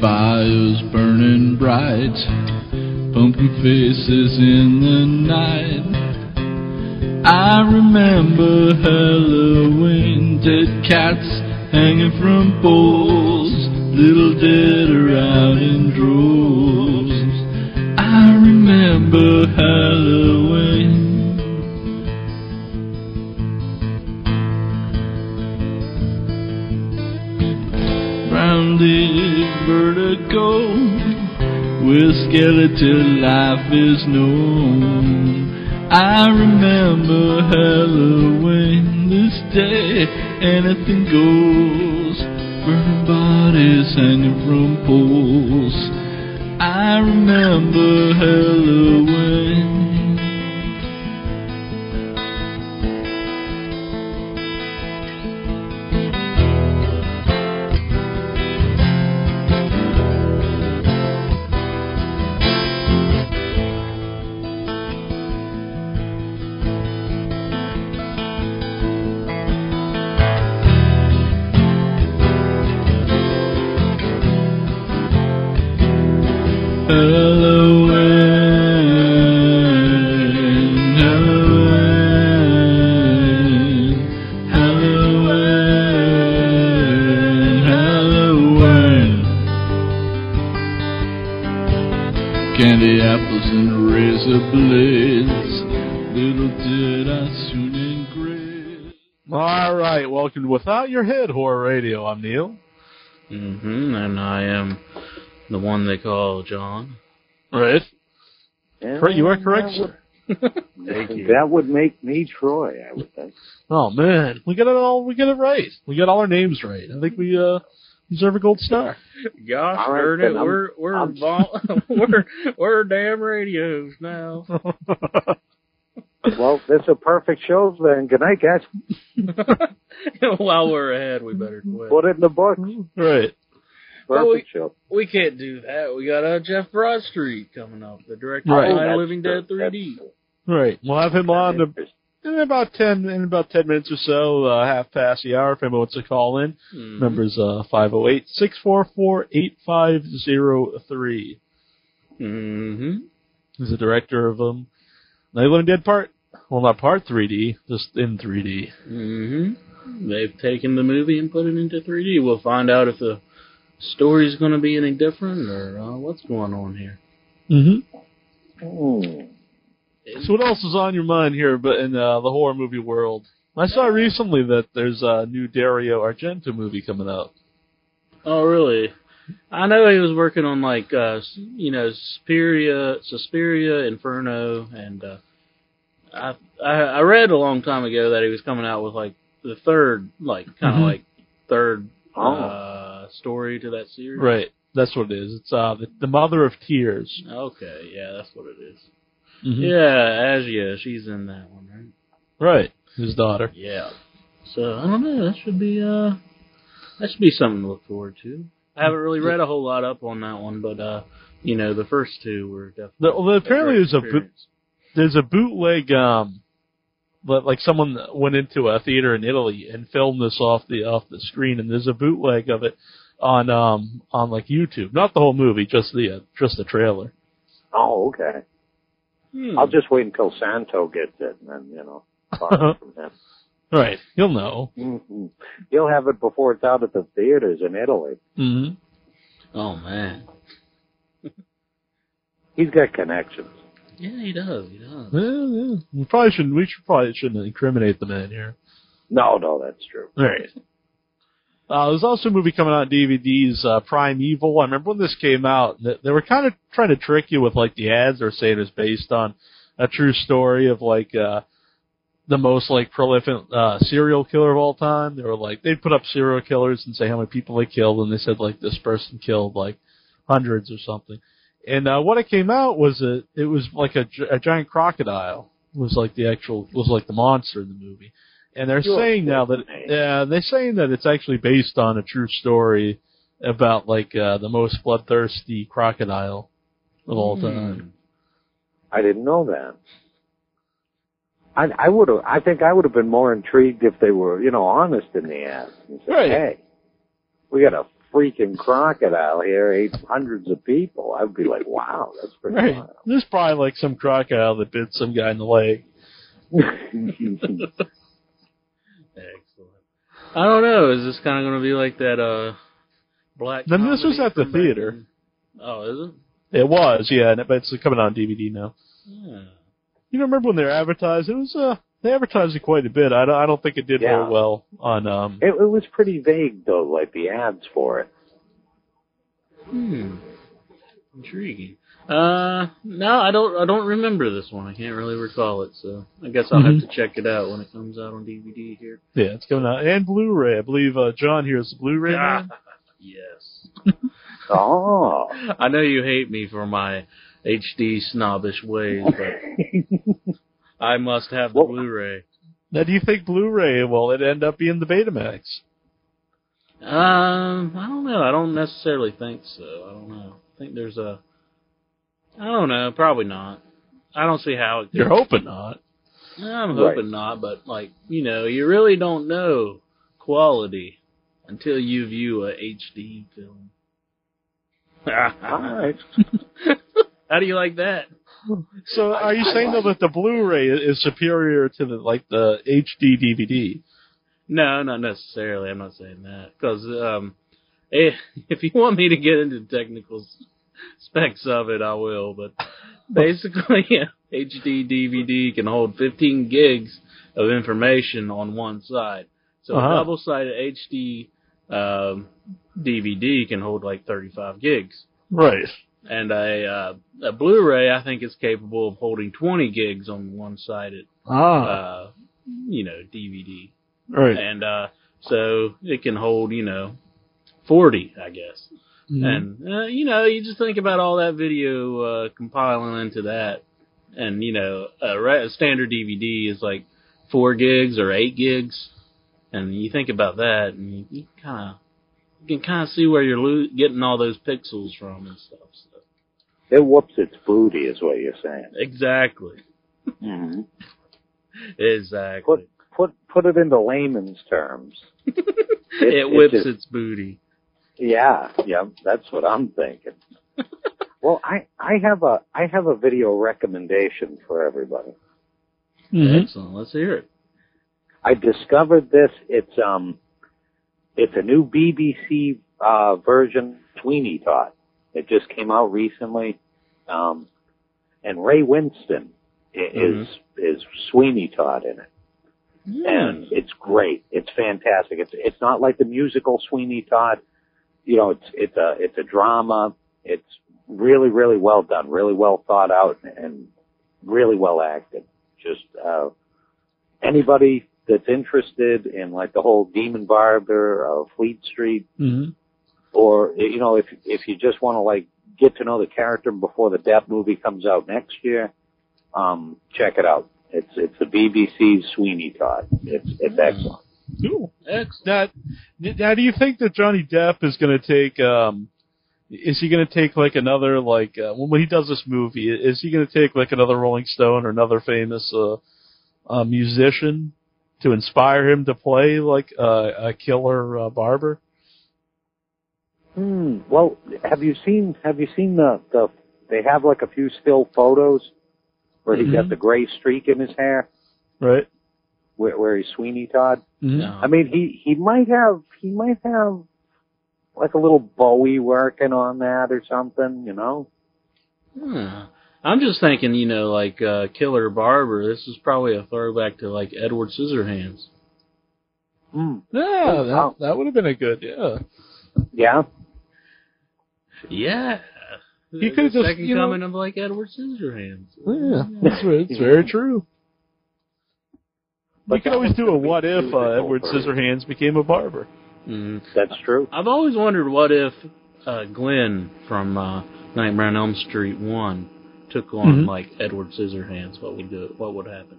Campfires burning bright, pumpkin faces in the night. I remember Halloween, dead cats hanging from poles, little dead around in droves. I remember Halloween. Where skeleton life is known. I remember Halloween this day, anything goes. Burning bodies hanging from poles. I remember. Halloween, and I am the one they call John. Right. Correct, you are correct. That would, Thank you. that would make me Troy, I would think. Oh man, we got it all. We got it right. We got all our names right. I think we uh deserve a gold star. Gosh All right, darn it, then I'm- we're we're I'm- vol- we're we're damn radios now. Well, this is a perfect show then. Good night, guys. While we're ahead, we better quit. Put it in the book. right. Well, Perfect show. We can't do that. We got uh, Jeff Broadstreet coming up, the director Right. of Oh, Night of that's Living true. Dead 3D. That's Right. We'll have him on the, in about ten in about ten minutes or so, uh, half past the hour. If anyone wants to call in, Mhm. numbers uh 508-644-8503. hmm He's the director of um, Night of the Living Dead Part. Well, not Part 3D, just in 3D. Mm-hmm. They've taken the movie and put it into 3D. We'll find out if the story's going to be any different or uh, what's going on here. Mm-hmm. Hmm. So what else is on your mind here, but in uh, the horror movie world? I saw recently that there's a new Dario Argento movie coming out. Oh, really? I know he was working on like uh you know Suspiria, Suspiria, Inferno, and uh, I, I I read a long time ago that he was coming out with like the third like kind of Mhm. like third Oh. uh story to that series. Right. That's what it is. It's uh the, the Mother of Tears. Okay, yeah, that's what it is. Mhm. Yeah, Asia, she's in that one, right? Right. His daughter. Yeah. So I don't know. That should be uh that should be something to look forward to. I haven't really read a whole lot up on that one, but uh you know the first two were definitely. The, well, apparently there's a boot, there's a bootleg um but like someone went into a theater in Italy and filmed this off the off the screen and there's a bootleg of it on um on like YouTube. Not the whole movie, just the uh, just the trailer. Oh, okay. Hmm. I'll just wait until Santo gets it, and then you know, borrow from him. Right. You'll know. hmm You'll have it before it's out at the theaters in Italy. Mhm. Oh man. He's got connections. Yeah, he does. He does. Yeah, yeah. We probably shouldn't. We should probably shouldn't incriminate the man here. No, no, that's true. All right. Uh, there's also a movie coming out on DVDs, uh, Primeval. I remember when this came out, th- they were kind of trying to trick you with like the ads. They were saying it was based on a true story of like uh, the most like prolific uh, serial killer of all time. They were like they'd put up serial killers and say how many people they killed, and they said like this person killed like hundreds or something. And uh, what it came out was a it was like a, a giant crocodile was like the actual was like the monster in the movie. And they're Sure. saying now that yeah, they're saying that it's actually based on a true story about like uh, the most bloodthirsty crocodile of all Hmm. time. I didn't know that. I, I would have. I think I would have been more intrigued if they were, you know, honest in the ads and said, Right. "Hey, we got a freaking crocodile here ate hundreds of people, I'd be like, wow, that's pretty Right. wild. There's probably like some crocodile that bit some guy in the leg. Excellent. I don't know. Is this kind of going to be like that? Uh, black. Then this was at the theater. in- Oh, is it? It was, yeah, and- but it's coming on DVD now. Yeah. You know, remember when they were advertised? It was uh, they advertised it quite a bit. I don't, I don't think it did Yeah. very well on um. it, it was pretty vague though, like the ads for it. Hmm. Intriguing. Uh, no, I don't. I don't remember this one. I can't really recall it. So I guess I'll Mhm. have to check it out when it comes out on DVD here. Yeah, it's coming out and Blu-ray. I believe uh, John here is the Blu-ray man. yes. Oh. I know you hate me for my HD snobbish ways, but I must have the Well- Blu-ray. Now, do you think Blu-ray will it end up being the Betamax? Um, I don't know. I don't necessarily think so. I don't know. I think there's a. I don't know. Probably not. I don't see how it. Could. You're hoping not. I'm Right. hoping not, but like you know, you really don't know quality until you view a HD film. All right. How do you like that? So, are you saying though that the Blu-ray is superior to the like the HD DVD? No, not necessarily. I'm not saying that because um, eh, if you want me to get into technical specs of it, I will. But basically, yeah, HD DVD can hold 15 gigs of information on one side. So Uh-huh. a double-sided HD um, DVD can hold like 35 gigs. Right. And a, uh, a Blu-ray, I think, is capable of holding 20 gigs on one-sided, Ah. uh, you know, DVD right. and uh so it can hold you know 40 i guess Mhm. and uh, you know you just think about all that video uh compiling into that and you know a, re- a standard dvd is like 4 gigs or 8 gigs and you think about that and you, you kind of you can kind of see where you're lo- getting all those pixels from and stuff so. It whoops its booty, is what you're saying. exactly Mm-hmm. exactly Put put put it into layman's terms. it, whips just- its booty Yeah, yeah, that's what I'm thinking. well, I I have a I have a video recommendation for everybody. Mhm. excellent let's hear it I discovered this. It's um, it's a new BBC uh, version Sweeney Todd. It just came out recently, um, and Ray Winstone is is Sweeney Todd in it, and it's great. It's fantastic. It's it's not like the musical Sweeney Todd. You know, it's it's a it's a drama. It's really really well done, really well thought out, and really well acted. Just uh, anybody that's interested in like the whole Demon Barber of Fleet Street, Mhm. Or you know, if if you just want to like get to know the character before the Depp movie comes out next year, um, check it out. It's it's the BBC's Sweeney Todd. It's it's excellent. Cool. excellent Now, now, do you think that Johnny Depp is going to take? um Is he going to take like another like uh, when when he does this movie? Is he going to take like another Rolling Stone or another famous uh, uh musician to inspire him to play like uh, a killer uh, barber? Hmm. Well, have you seen have you seen the the they have like a few still photos where he got Mhm. the gray streak in his hair Right. where, where he's Sweeney Todd. No. I mean, he he might have he might have like a little Bowie working on that or something, you know. Hmm. I'm just thinking, you know, like uh, Killer Barber. This is probably a throwback to like Edward Scissorhands. Hmm. Yeah, that that would have been a good yeah. Yeah. Yeah, He The could've just, second you know- coming of like Edward Scissorhands. Yeah, that's very, it's very true. But you could always do a what if uh, Edward. Scissorhands became a barber. Mm. That's true. I've always wondered what if uh, Glenn from uh, Nightmare on Elm Street One took on Mhm. like Edward Scissorhands. What would do? What would happen?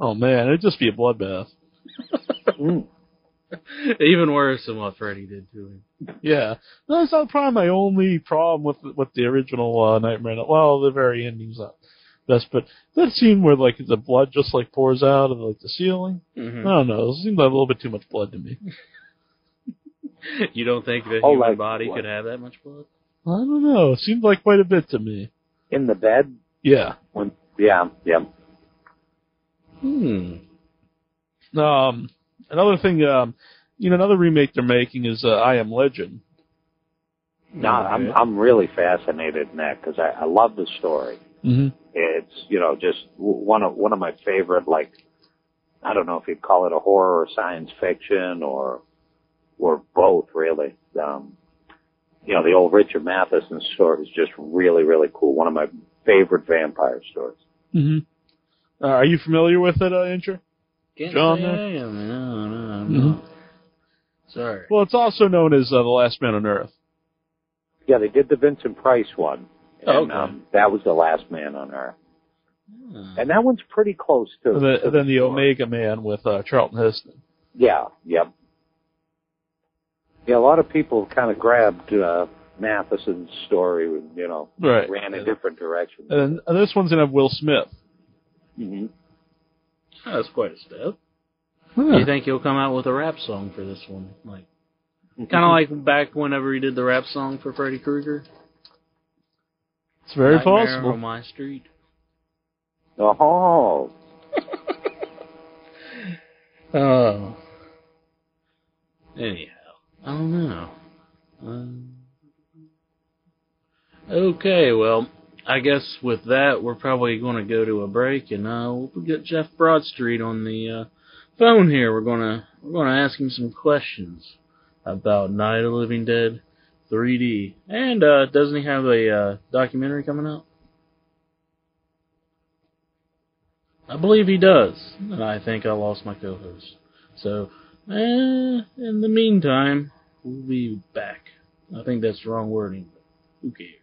Oh man, it'd just be a bloodbath. Mm. Even worse than what Freddy did to him. Yeah, that's not probably my only problem with with the original uh, Nightmare. on- Well, the very ending's not best, but that scene where like the blood just like pours out of like the ceiling. Mhm. I don't know. It seemed like a little bit too much blood to me. You don't think the Oh, human like body what? could have that much blood? I don't know. It seemed like quite a bit to me. In the bed Yeah. when yeah yeah. Hmm. Um, another thing, um, you know, another remake they're making is uh, I Am Legend. No, I'm I'm really fascinated in that because I, I love the story. Mm-hmm. It's you know just one of one of my favorite like I don't know if you'd call it a horror or science fiction or or both really. Um, you know the old Richard Matheson story is just really really cool. One of my favorite vampire stories. Mm-hmm. Uh, are you familiar with it, uh, Incher? Can't John there? I am. No, no, I'm Mhm. Sorry. Well, it's also known as uh, The Last Man on Earth. Yeah, they did the Vincent Price one. Oh, And, okay. um, that was the last man on Earth, Hmm. and that one's pretty close to. And, the, to then the story. Omega Man with uh, Charlton Heston. Yeah, yep. Yeah, a lot of people kind of grabbed uh, Matheson's story, you know, Right. ran in a different direction. And, and this one's going to have Will Smith. hmm That's quite a step. Huh. Do you think he'll come out with a rap song for this one? Like kind of like back whenever he did the rap song for Freddy Krueger. It's very Nightmare possible. on my street. Oh, Oh. Anyhow, I don't know. Um, okay, well, I guess with that, we're probably going to go to a break, and uh, we'll get Jeff Broadstreet on the uh, phone here. We're gonna we're gonna ask him some questions about Night of the Living Dead 3D, and uh, doesn't he have a uh, documentary coming out? I believe he does, and I think I lost my co-host. So, eh, in the meantime, we'll be back. I think that's the wrong wording, but who cares?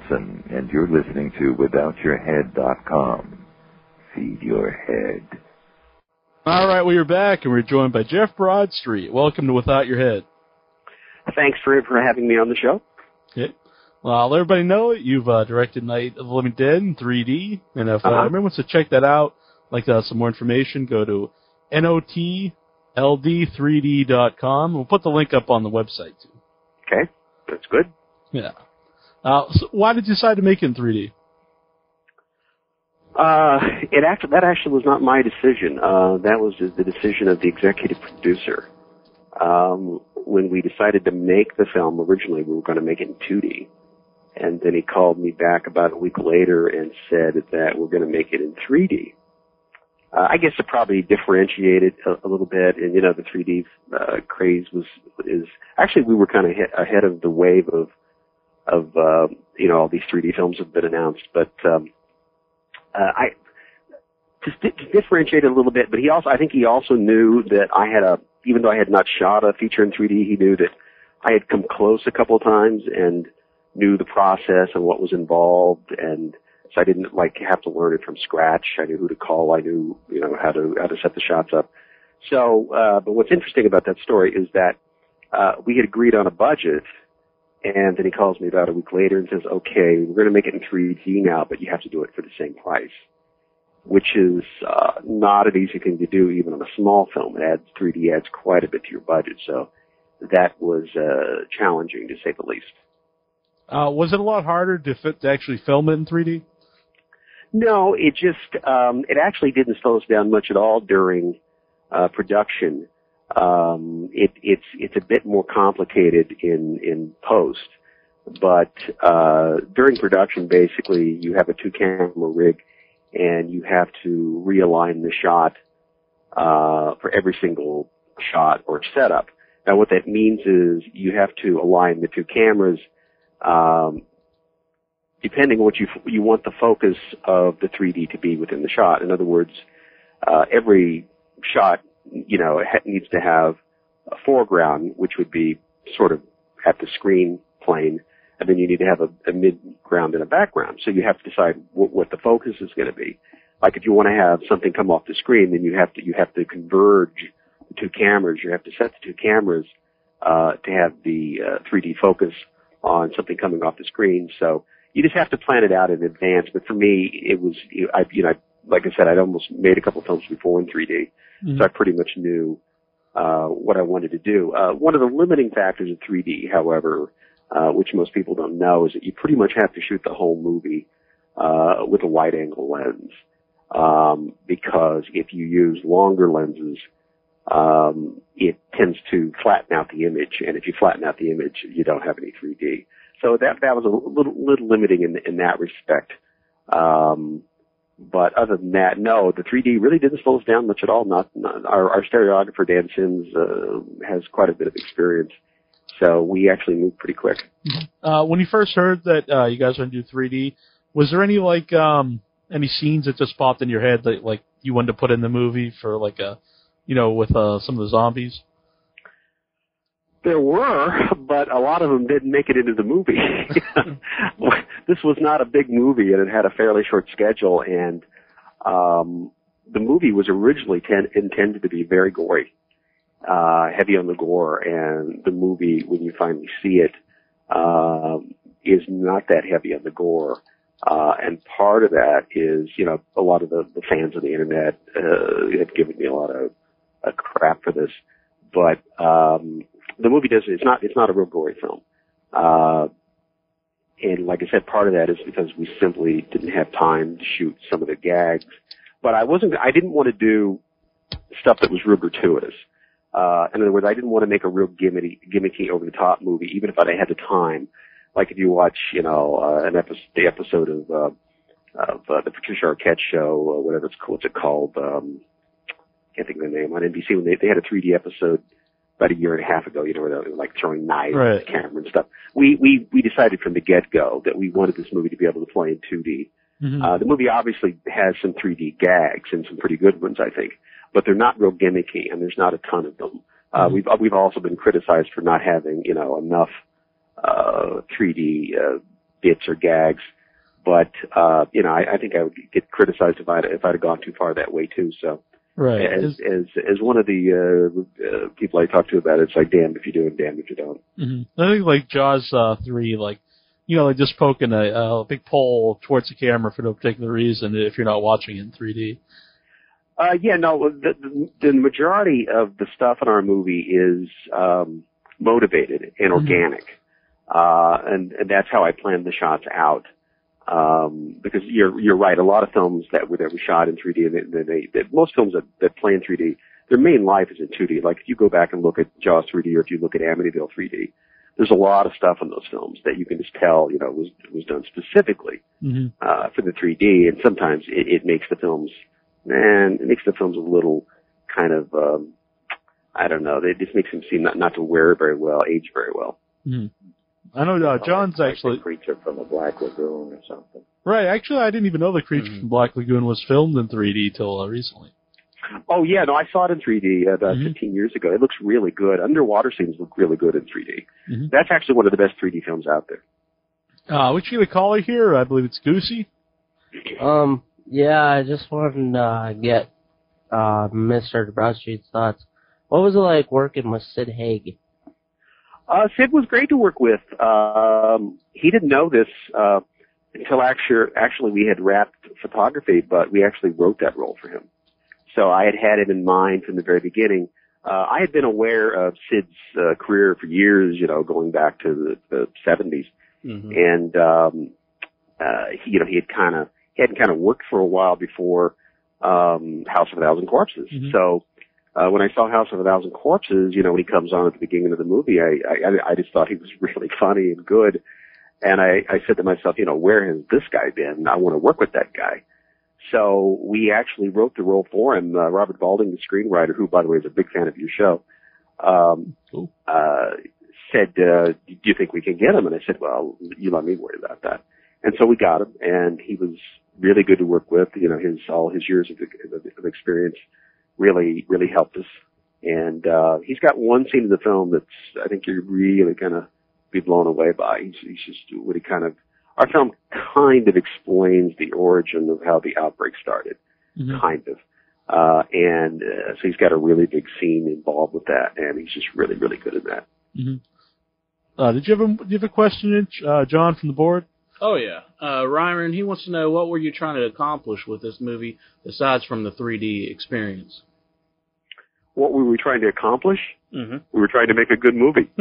Johnson, and you're listening to WithoutYourHead.com. Feed your head. All right, we are back, and we're joined by Jeff Broadstreet. Welcome to Without Your Head. Thanks for for having me on the show. Okay. Well, I'll let everybody know it. You've uh, directed Night of the Living Dead in 3D, and if uh, Uh-huh. everyone wants to check that out, like uh, some more information, go to notld3d.com. We'll put the link up on the website too. Okay, that's good. Yeah. Uh, so why did you decide to make it in 3D? Uh, it actually that actually was not my decision. Uh, that was the decision of the executive producer. Um, when we decided to make the film, originally we were going to make it in 2D, and then he called me back about a week later and said that we're going to make it in 3D. Uh, I guess to probably differentiate it a, a little bit, and you know the 3D uh, craze was is actually we were kind of ahead of the wave of of uh, you know all these 3D films have been announced, but um, uh, I to, to differentiate it a little bit, but he also I think he also knew that I had a even though I had not shot a feature in 3D, he knew that I had come close a couple of times and knew the process and what was involved and so I didn't like have to learn it from scratch. I knew who to call. I knew, you know, how to, how to set the shots up. So, uh, but what's interesting about that story is that, uh, we had agreed on a budget and then he calls me about a week later and says, okay, we're going to make it in 3D now, but you have to do it for the same price. Which is, uh, not an easy thing to do even on a small film. It adds, 3D adds quite a bit to your budget. So that was, uh, challenging to say the least. Uh, was it a lot harder to fit to actually film it in 3D? No, it just um, it actually didn't slow us down much at all during uh, production. Um, it, it's it's a bit more complicated in in post, but uh, during production, basically, you have a two camera rig, and you have to realign the shot uh, for every single shot or setup. Now, what that means is you have to align the two cameras um, depending on what you you want the focus of the 3D to be within the shot. In other words, uh, every shot, you know, it needs to have a foreground, which would be sort of at the screen plane, and then you need to have a, a mid-ground and a background. So you have to decide what, what the focus is going to be. Like if you want to have something come off the screen, then you have to you have to converge the two cameras. You have to set the two cameras uh, to have the uh, 3D focus on something coming off the screen. So you just have to plan it out in advance. But for me, it was, I, you know, like I said, I'd almost made a couple films before in 3D, so I pretty much knew uh, what I wanted to do. Uh, one of the limiting factors of 3D, however, uh, which most people don't know, is that you pretty much have to shoot the whole movie uh, with a wide-angle lens, um, because if you use longer lenses, um, it tends to flatten out the image, and if you flatten out the image, you don't have any 3D. So that that was a little little limiting in in that respect. Um, but other than that, no, the 3D really didn't slow us down much at all. Not, not our, our stereographer Dan Sims uh, has quite a bit of experience, so we actually moved pretty quick. Uh, when you first heard that uh, you guys were going to do 3D, was there any like um, any scenes that just popped in your head that like you wanted to put in the movie for like a, you know, with uh, some of the zombies? There were, but a lot of them didn't make it into the movie. this was not a big movie, and it had a fairly short schedule. And um, the movie was originally ten- intended to be very gory, uh, heavy on the gore. And the movie, when you finally see it, um, is not that heavy on the gore. Uh, and part of that is, you know, a lot of the, the fans of the internet uh, have given me a lot of uh, crap for this, but um, the movie does it's not it's not a real gory film. Uh, and like I said, part of that is because we simply didn't have time to shoot some of the gags. But I wasn't I didn't want to do stuff that was real gratuitous. Uh, in other words, I didn't want to make a real gimmicky, gimmicky over the top movie, even if I had the time. Like if you watch, you know, uh, an episode, the episode of, uh, of, uh, the Patricia Arquette show, or whatever it's called, what's it called, um, can't think of the name on NBC when they, they had a 3D episode about a year and a half ago, you know, where they were like throwing knives Right. at the camera and stuff. We, we, we decided from the get-go that we wanted this movie to be able to play in 2D. Mm-hmm. Uh, the movie obviously has some 3D gags and some pretty good ones, I think, but they're not real gimmicky and there's not a ton of them. Uh, we've, we've also been criticized for not having, you know, enough, uh, 3D, uh, bits or gags. But, uh, you know, I, I think I would get criticized if I'd, if I'd have gone too far that way too, so. Right. As, as, as one of the, uh, uh, people I talk to about it, it's like, damn if you do and damn if you don't. mhm. I think like Jaws uh, three, like you know, like just poking a, a big pole towards the camera for no particular reason if you're not watching it in 3D. Uh, yeah, no, the, the, the majority of the stuff in our movie is, um, motivated and organic. Uh, and, and that's how I planned the shots out. Um, because you're, you're right, a lot of films that were, that were shot in 3D, and they, they, that most films that, that play in 3D, their main life is in 2D. Like if you go back and look at Jaws 3D or if you look at Amityville 3D, there's a lot of stuff in those films that you can just tell, you know, was, was done specifically Mm-hmm. uh, for the 3D, and sometimes it, it makes the films, man, it makes the films a little kind of, um, I don't know, it just makes them seem not, not to wear very well, age very well. Mhm. I know uh, John's Like actually the creature from the Black Lagoon or something. right. Actually, I didn't even know the creature Mhm. from Black Lagoon was filmed in 3D till uh, recently. Oh yeah, no, I saw it in 3D about Mhm. 15 years ago. It looks really good. Underwater scenes look really good in 3D. Mhm. That's actually one of the best 3D films out there. Uh, which you gonna call her here? I believe it's Goosey. Um, yeah, I just wanted to uh, get uh, Mr. Broadstreet's thoughts. What was it like working with Sid Haig? Uh, Sid was great to work with. Um, he didn't know this uh, until actually, actually we had wrapped photography, but we actually wrote that role for him. So I had had it in mind from the very beginning. Uh, I had been aware of Sid's uh, career for years, you know, going back to the, the 70s. hmm and um uh he, you know he had kind of he hadn't kind of worked for a while before um House of a Thousand Corpses. Mhm. So uh when I saw House of a Thousand Corpses, you know, when he comes on at the beginning of the movie, I I, I just thought he was really funny and good. And I, I said to myself, you know, where has this guy been? I want to work with that guy. So we actually wrote the role for him. Uh, Robert Valding, the screenwriter, who, by the way, is a big fan of your show, um, Cool. uh, said, uh, "Do you think we can get him?" And I said, "Well, you let me worry about that." And so we got him, and he was really good to work with. You know, his all his years of, of, of experience really really helped us. And uh, he's got one scene in the film that's I think you're really gonna be blown away by. He's, he's just what he kind of our film kind of explains the origin of how the outbreak started, Mhm. kind of. Uh, and uh, so he's got a really big scene involved with that, and he's just really, really good at that. Uh, did you have a do you have a question, uh, John, from the board? Oh yeah, uh, Ryan. He wants to know what were you trying to accomplish with this movie besides from the 3D experience. What were we trying to accomplish? hmm We were trying to make a good movie.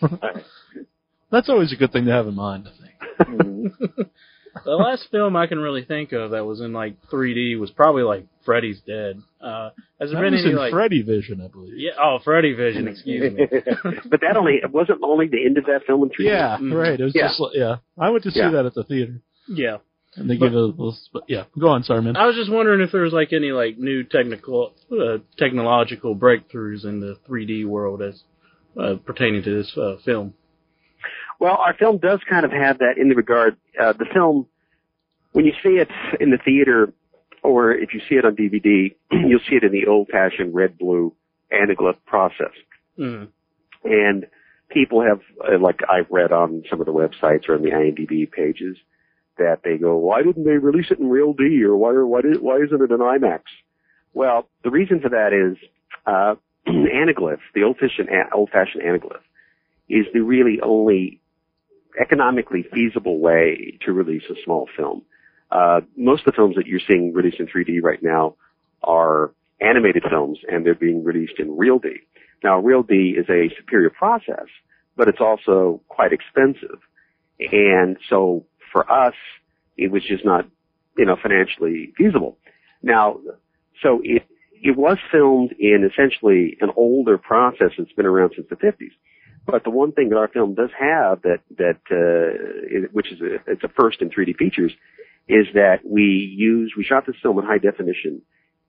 That's always a good thing to have in mind. I think. the last film I can really think of that was in like 3D was probably like Freddy's Dead. Uh, has there That been was any in like? Freddy Vision, I believe. yeah, oh, Freddy Vision. Excuse me. but that only it wasn't only the end of that film in 3D. Yeah, right. It was Yeah. just like- yeah. I went to see Yeah. that at the theater, Yeah. And they give a little. But yeah, go on, sorry, man. I was just wondering if there was like any like new technical, uh, technological breakthroughs in the 3D world as uh, pertaining to this uh, film. Well, our film does kind of have that in the regard. Uh, the film, when you see it in the theater, or if you see it on DVD, you'll see it in the old-fashioned red-blue anaglyph process. Mm. And people have, uh, like I've read on some of the websites or on the IMDb pages, that they go, why didn't they release it in Real D or why, why, did, why isn't it in IMAX? Well, the reason for that is, uh, anaglyph, the old-fashioned, old-fashioned anaglyph, is the really only economically feasible way to release a small film. Uh, most of the films that you're seeing released in 3D right now are animated films and they're being released in Real D. Now, Real D is a superior process, but it's also quite expensive. And so for us, it was just not, you know, financially feasible. Now, so it, it was filmed in essentially an older process that's been around since the 50s. But the one thing that our film does have that, that, uh, it- which is a, it's a first in 3D features, is that we use, we shot this film in high definition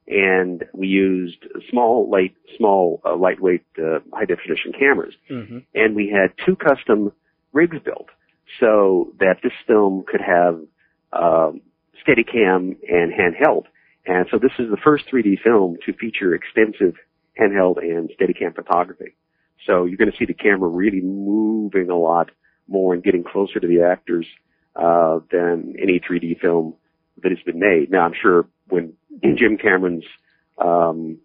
and we used small, light, small, uh, lightweight, uh, high definition cameras hmm and we had two custom rigs built so that this film could have um, Steadicam and handheld. And so this is the first 3D film to feature extensive handheld and Steadicam photography. So you're going to see the camera really moving a lot more and getting closer to the actors uh, than any 3D film that has been made. Now I'm sure when Jim Cameron's um,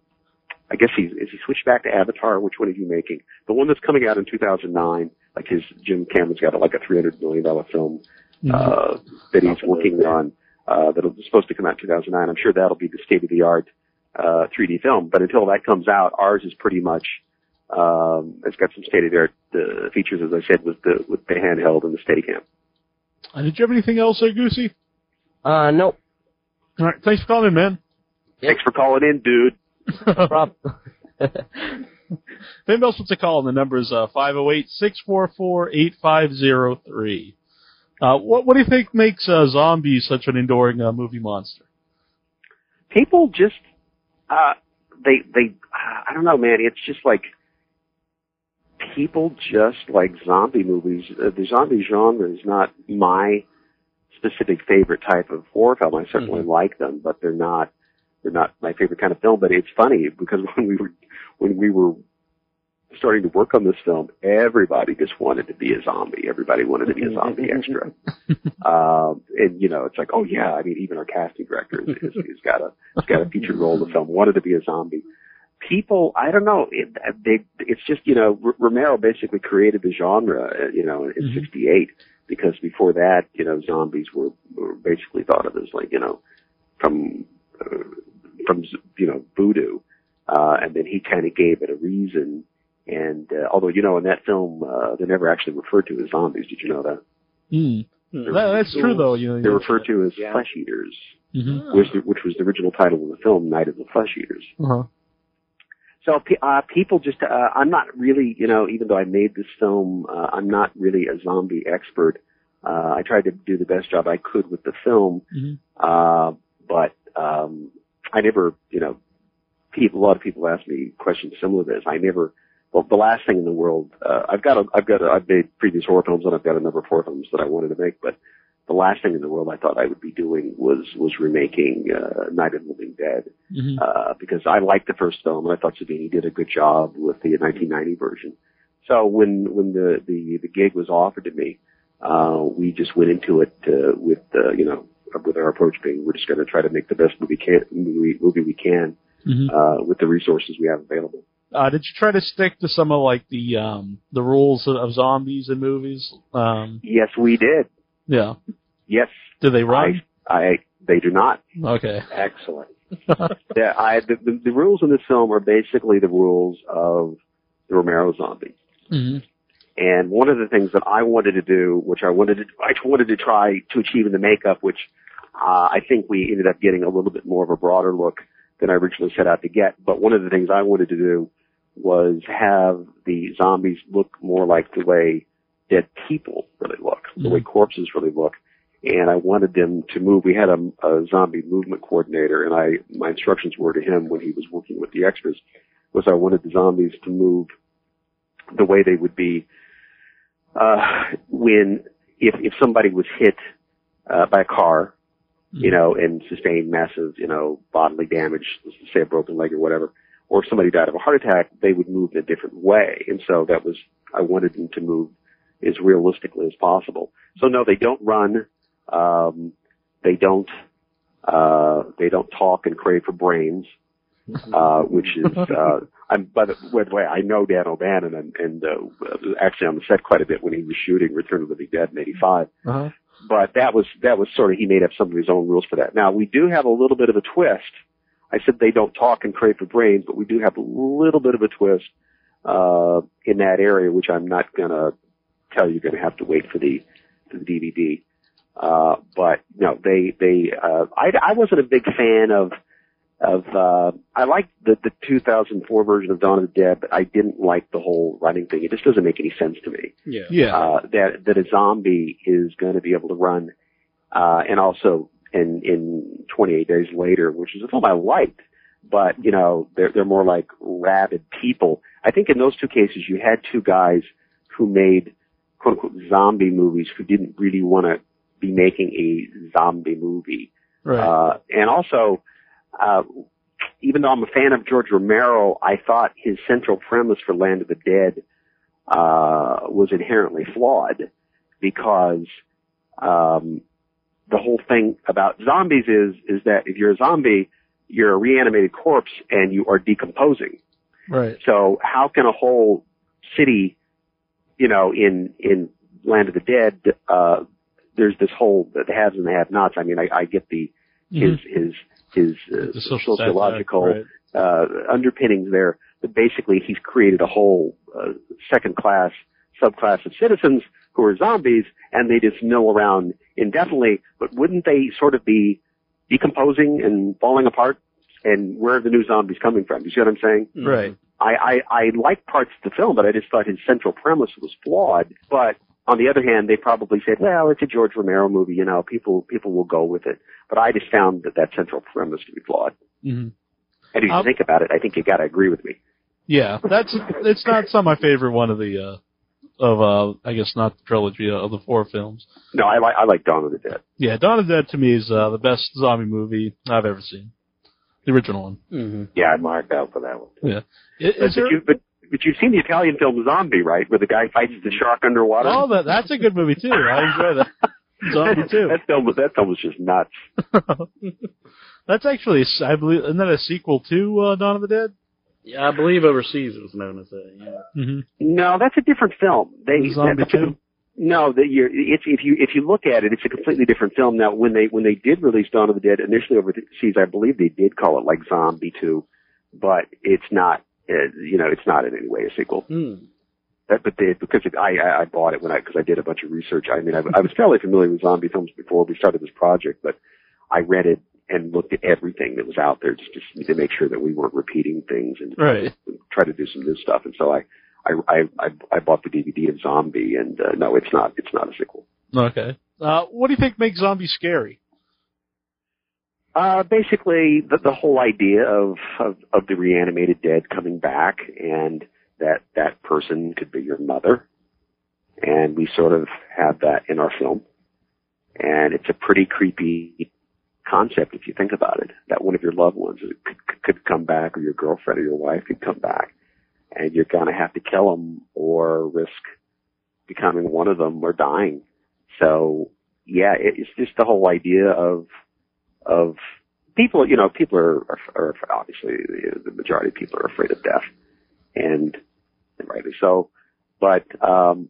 I guess he's is he switched back to Avatar? Which one are you making? The one that's coming out in 2009. Like his Jim Cameron's got like a 300 million dollar film uh, that he's working on uh, that'll supposed to come out in 2009. I'm sure that'll be the state of the art uh, 3D film. But until that comes out, ours is pretty much um, it's got some state of the art uh, features, as I said, with the with the handheld and the Steadicam. Uh, did you have anything else there, Goosey? Uh, nope. All right, thanks for calling in, man. Thanks for calling in, dude. Prob- If anybody else wants to call, the number is uh, 508-644-8503. Uh, what, what do you think makes uh, zombies such an enduring uh, movie monster? people just uh they they I don't know man it's just like people just like zombie movies. Uh, the zombie genre is not my specific favorite type of horror film. I certainly Mhm. like them, but they're not not my favorite kind of film. But it's funny because when we were when we were starting to work on this film, everybody just wanted to be a zombie. Everybody wanted to be a zombie extra. um, and you know, it's like, oh yeah, I mean, even our casting director is, is, is got a has got a featured role in the film. Wanted to be a zombie. People, I don't know. It, they, it's just you know, R- Romero basically created the genre, uh, you know, in Mhm. '68 because before that, you know, zombies were, were basically thought of as like you know, from uh, from you know voodoo, uh, and then he kind of gave it a reason. And uh, although you know, in that film, uh, they're never actually referred to as zombies. Did you know that? Mm. That, that's true though. You know. They're referred to as Yeah. flesh eaters, Mhm. which, which was the original title of the film, Night of the Flesh Eaters. Uh-huh. So uh, people just, uh, I'm not really, you know, even though I made this film, uh, I'm not really a zombie expert. Uh, I tried to do the best job I could with the film, Mhm. uh, but um, I never, you know, people. A lot of people ask me questions similar to this. I never. Well, the last thing in the world, uh, I've got, a, I've got, a, I've made previous horror films, and I've got a number of horror films that I wanted to make, but the last thing in the world I thought I would be doing was was remaking uh, Night of the Living Dead Mhm. uh, because I liked the first film and I thought Savini did a good job with the 1990 version. So when when the the, the gig was offered to me, uh, we just went into it uh, with uh, you know with our approach being we're just going to try to make the best movie can movie, movie we can Mhm. uh, with the resources we have available. Uh, did you try to stick to some of like the um the rules of, of zombies in movies? Um, Yes, we did. yeah. Yes, Do they run? I, I they do not. Okay. Excellent. Yeah, I the, the, the rules in this film are basically the rules of the Romero zombie. hmm And one of the things that I wanted to do, which I wanted to, I wanted to try to achieve in the makeup, which uh, I think we ended up getting a little bit more of a broader look than I originally set out to get. But one of the things I wanted to do was have the zombies look more like the way dead people really look, the way corpses really look. And I wanted them to move. We had a, a zombie movement coordinator, and I my instructions were to him when he was working with the extras was I wanted the zombies to move the way they would be uh, when if if somebody was hit uh, by a car, you know, and sustained massive, you know, bodily damage, say a broken leg or whatever, or if somebody died of a heart attack, they would move in a different way. And so that was I wanted them to move as realistically as possible. So no, they don't run. Um, they don't. Uh, they don't talk and crave for brains, uh, which is. Uh, I'm, by the, by the way, I know Dan O'Bannon and, and uh, actually on the set quite a bit when he was shooting Return of the Living Dead in '85 Uh-huh. But that was that was sort of he made up some of his own rules for that. Now we do have a little bit of a twist. I said they don't talk and crave for brains, but we do have a little bit of a twist uh, in that area, which I'm not gonna tell you. You're gonna have to wait for the for the DVD. Uh, but no, they they uh, I I wasn't a big fan of of uh, I liked the the 2004 version of Dawn of the Dead, but I didn't like the whole running thing. It just doesn't make any sense to me Yeah. Yeah. uh, that that a zombie is going to be able to run, uh, and also in in 28 Days Later, which is a film I liked, but you know they're they're more like rabid people. I think in those two cases you had two guys who made quote unquote zombie movies who didn't really want to be making a zombie movie. right. Uh, and also, uh, even though I'm a fan of George Romero, I thought his central premise for Land of the Dead uh, was inherently flawed because um, the whole thing about zombies is is that if you're a zombie, you're a reanimated corpse and you are decomposing. right. So how can a whole city, you know, in in Land of the Dead, uh, there's this whole the haves and the have-nots. I mean, I, I get the his his his uh. The social sociological satire, uh, underpinnings there. But basically, he's created a whole uh, second-class subclass of citizens who are zombies, and they just mill around indefinitely. But wouldn't they sort of be decomposing and falling apart? And where are the new zombies coming from? You see what I'm saying? Right. right. I, I, I like parts of the film, but I just thought his central premise was flawed. But on the other hand, they probably said, well, it's a George Romero movie, you know, people, people will go with it. But I just found that that central premise to be flawed. hmm And if you Um, think about it, I think you gotta agree with me. Yeah, that's it's not some of my favorite one of the uh of uh I guess not the trilogy uh, of the four films. No, I like I like Dawn of the Dead. Yeah, Dawn of the Dead to me is uh, the best zombie movie I've ever seen. The original one. hmm Yeah, I'd mark out for that one. Yeah. I- But, Is there, you, but but you've seen the Italian film Zombie, right? Where the guy fights the shark underwater. oh, that that's a good movie too. I enjoy that. Zombie too. that film was that film was just nuts. That's actually, a s- I believe, isn't that a sequel to uh, Dawn of the Dead? Yeah, I believe overseas it was known as that. Yeah. Mm-hmm. No, that's a different film. They Zombie that- two. No, that you're, it's if you if you look at it, it's a completely different film. Now, when they when they did release Dawn of the Dead initially overseas, I believe they did call it like Zombie Two, but it's not. Uh, you know, it's not in any way a sequel. Hmm. That, but they, because it, I, I I bought it when I because I did a bunch of research. I mean, I, I was fairly familiar with zombie films before we started this project, but I read it and looked at everything that was out there just, just to make sure that we weren't repeating things and Right. try to do some new stuff. And so I I I I, I bought the DVD of Zombie, and uh, no, it's not it's not a sequel. Okay. Uh, what do you think makes zombies scary? Uh, basically, the, the whole idea of, of of the reanimated dead coming back, and that that person could be your mother, and we sort of have that in our film, and it's a pretty creepy concept if you think about it. That one of your loved ones could, could come back, or your girlfriend or your wife could come back, and you're going to have to kill them or risk becoming one of them or dying. So yeah, it, it's just the whole idea of of people, you know, people are, are, are obviously the, the majority of people are afraid of death, and, and rightly so. But um,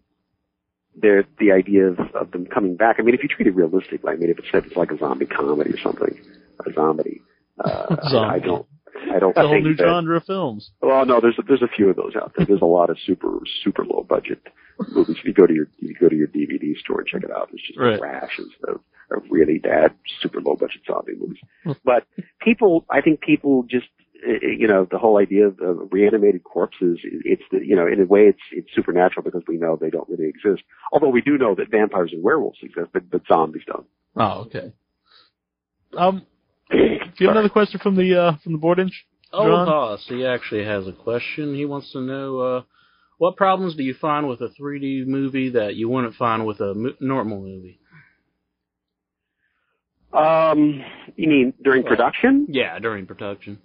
there, the idea of, of them coming back. I mean, if you treat it realistically, I mean, if it's if it's like a zombie comedy or something, a zombie. Uh, I, I Zombie. don't. I don't It's a whole new that, genre of films. well, no, there's a, there's a few of those out there. There's a lot of super super low budget movies. If you go to your you go to your DVD store and check it out, there's just Right. rashes of, of really bad super low budget zombie movies. but people, I think people just uh, you know the whole idea of, of reanimated corpses. It's the you know in a way it's it's supernatural because we know they don't really exist. Although we do know that vampires and werewolves exist, but but zombies don't. Oh, okay. Um, do you have another question from the uh, from the board inch? Oh, John? He actually has a question. He wants to know uh, what problems do you find with a 3D movie that you wouldn't find with a mo- normal movie? Um, you mean during production? Yeah, during production.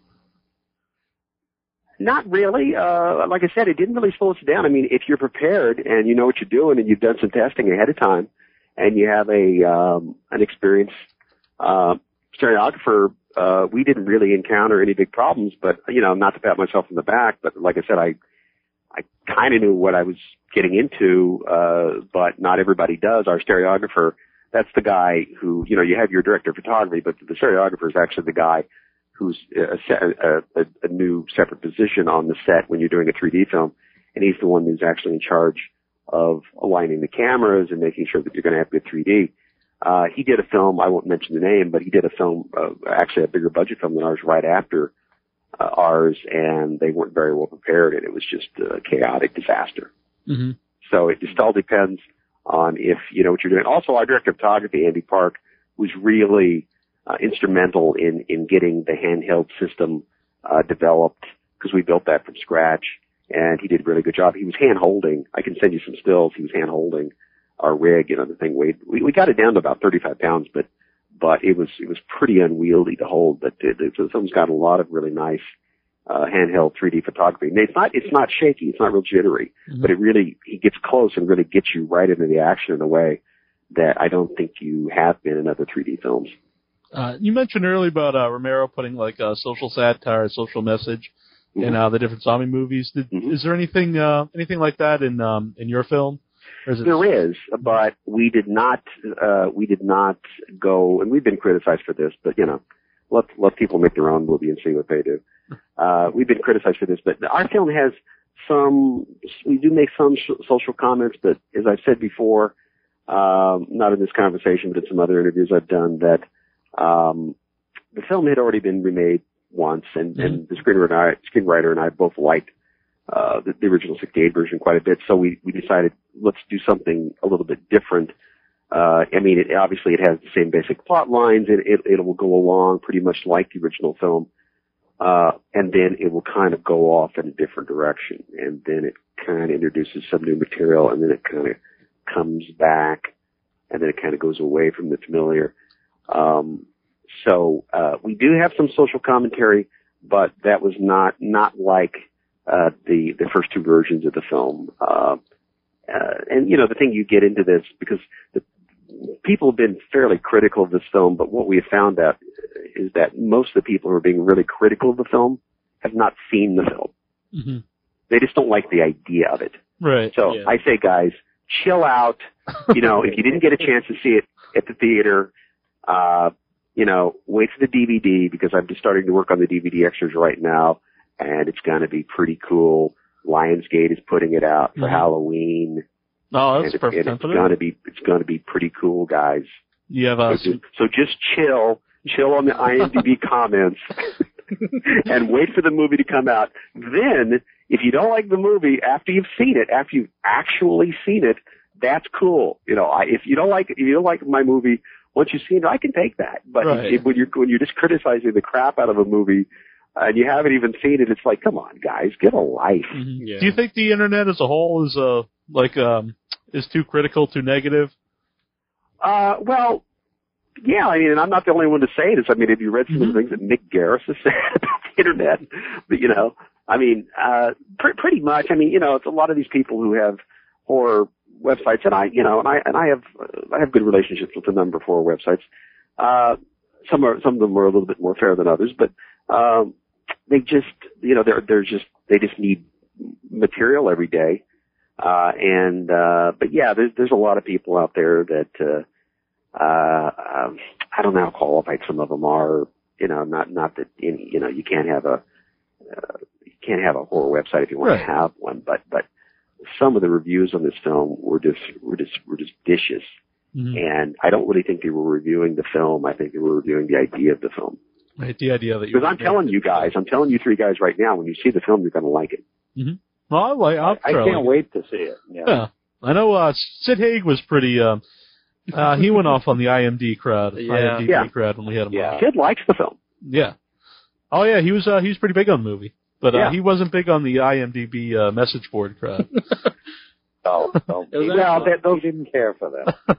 Not really. Uh, like I said, it didn't really slow us down. I mean, if you're prepared and you know what you're doing and you've done some testing ahead of time and you have a, um, an experienced, uh, stereographer, uh, we didn't really encounter any big problems, but, you know, not to pat myself on the back, but like I said, I, I kind of knew what I was getting into, uh, but not everybody does. Our stereographer, that's the guy who, you know, you have your director of photography, but the stereographer is actually the guy who's a, a, a, a new separate position on the set when you're doing a 3D film, and he's the one who's actually in charge of aligning the cameras and making sure that you're going to have good 3D. Uh, he did a film, I won't mention the name, but he did a film, uh, actually a bigger budget film than ours right after uh, ours, and they weren't very well prepared, and it was just a chaotic disaster. Mm-hmm. So it just all depends on if you know what you're doing. Also, our director of photography, Andy Park, was really uh, instrumental in in getting the handheld system uh, developed because we built that from scratch, and he did a really good job. He was hand holding. I can send you some stills. He was hand holding our rig. You know, the thing weighed. We, we got it down to about 35 pounds, but but it was it was pretty unwieldy to hold. But it, it, the film's got a lot of really nice uh, handheld 3D photography. And it's not it's not shaky. It's not real jittery Mhm. but it really he gets close and really gets you right into the action in a way that I don't think you have been in other 3D films. Uh, you mentioned earlier about uh, Romero putting like a social satire, a social message in uh, the different zombie movies. Did, Mhm. Is there anything uh, anything like that in um, in your film? Is There is, but we did not uh, we did not go, and we've been criticized for this, but you know, let let people make their own movie and see what they do. Uh, we've been criticized for this, but our film has some. We do make some sh- social comments, but as I've said before, um, not in this conversation, but in some other interviews I've done, that um, the film had already been remade once, and, and the screenwriter and I, screenwriter and I both liked uh, the, the original 68 version quite a bit. So we, we decided let's do something a little bit different. Uh, I mean, it, obviously it has the same basic plot lines. It, it, it will go along pretty much like the original film. Uh, and then it will kind of go off in a different direction, and then it kind of introduces some new material, and then it kind of comes back, and then it kind of goes away from the familiar. Um, so uh, we do have some social commentary, but that was not not like uh, the the first two versions of the film. Uh, uh, and you know the thing you get into this because the people have been fairly critical of this film, but what we have found out is that most of the people who are being really critical of the film have not seen the film. hmm They just don't like the idea of it. Right. So Yeah. I say, guys, chill out. You know, if you didn't get a chance to see it at the theater, uh, you know, wait for the DVD because I'm just starting to work on the DVD extras right now, and it's going to be pretty cool. Lionsgate is putting it out for Mhm. Halloween. Oh, that's and, it- perfect. and it's going to be it's going to be pretty cool, guys. You have uh, So, ju- so just chill, chill on the IMDb comments, and wait for the movie to come out. Then, if you don't like the movie after you've seen it, after you've actually seen it, that's cool. You know, I, if you don't like if you don't like my movie once you've seen it, I can take that. But Right. if, when you're when you're just criticizing the crap out of a movie and you haven't even seen it, it's like, come on, guys, get a life. Mhm. Yeah. Do you think the internet as a whole is uh like um is too critical, too negative? Uh, well, yeah, I mean, and I'm not the only one to say this. I mean, have you read some of the things that Mick Garris has said about the internet? But, you know, I mean, uh, pr- pretty much. I mean, you know, it's a lot of these people who have horror websites, and I, you know, and I and I have uh, I have good relationships with a number of horror websites. Uh, some are some of them are a little bit more fair than others, but um, they just, you know, they're they're just they just need material every day. Uh, and, uh, but yeah, there's, there's a lot of people out there that, uh, uh, um, I don't know how qualified some of them are, you know, not, not that, any, you know, you can't have a, uh, you can't have a horror website if you want Right. to have one, but, but some of the reviews on this film were just, were just, were just vicious. Mhm. And I don't really think they were reviewing the film. I think they were reviewing the idea of the film. Right, the idea that you Because I'm telling you guys, I'm telling you three guys right now, when you see the film, you're going to like it. Mm-hmm. Well, I like. I'll I try can't like- wait to see it. Yeah. Yeah, I know. Uh, Sid Haig was pretty. Um, uh, he went off on the IMD crowd. Yeah. IMDb Yeah. crowd when we had him. Yeah. on. Kid likes the film. Yeah. Oh yeah, he was. Uh, he was pretty big on the movie, but uh, Yeah. he wasn't big on the IMDb uh, message board crowd. Oh, oh. It well, actually- that, those didn't care for that.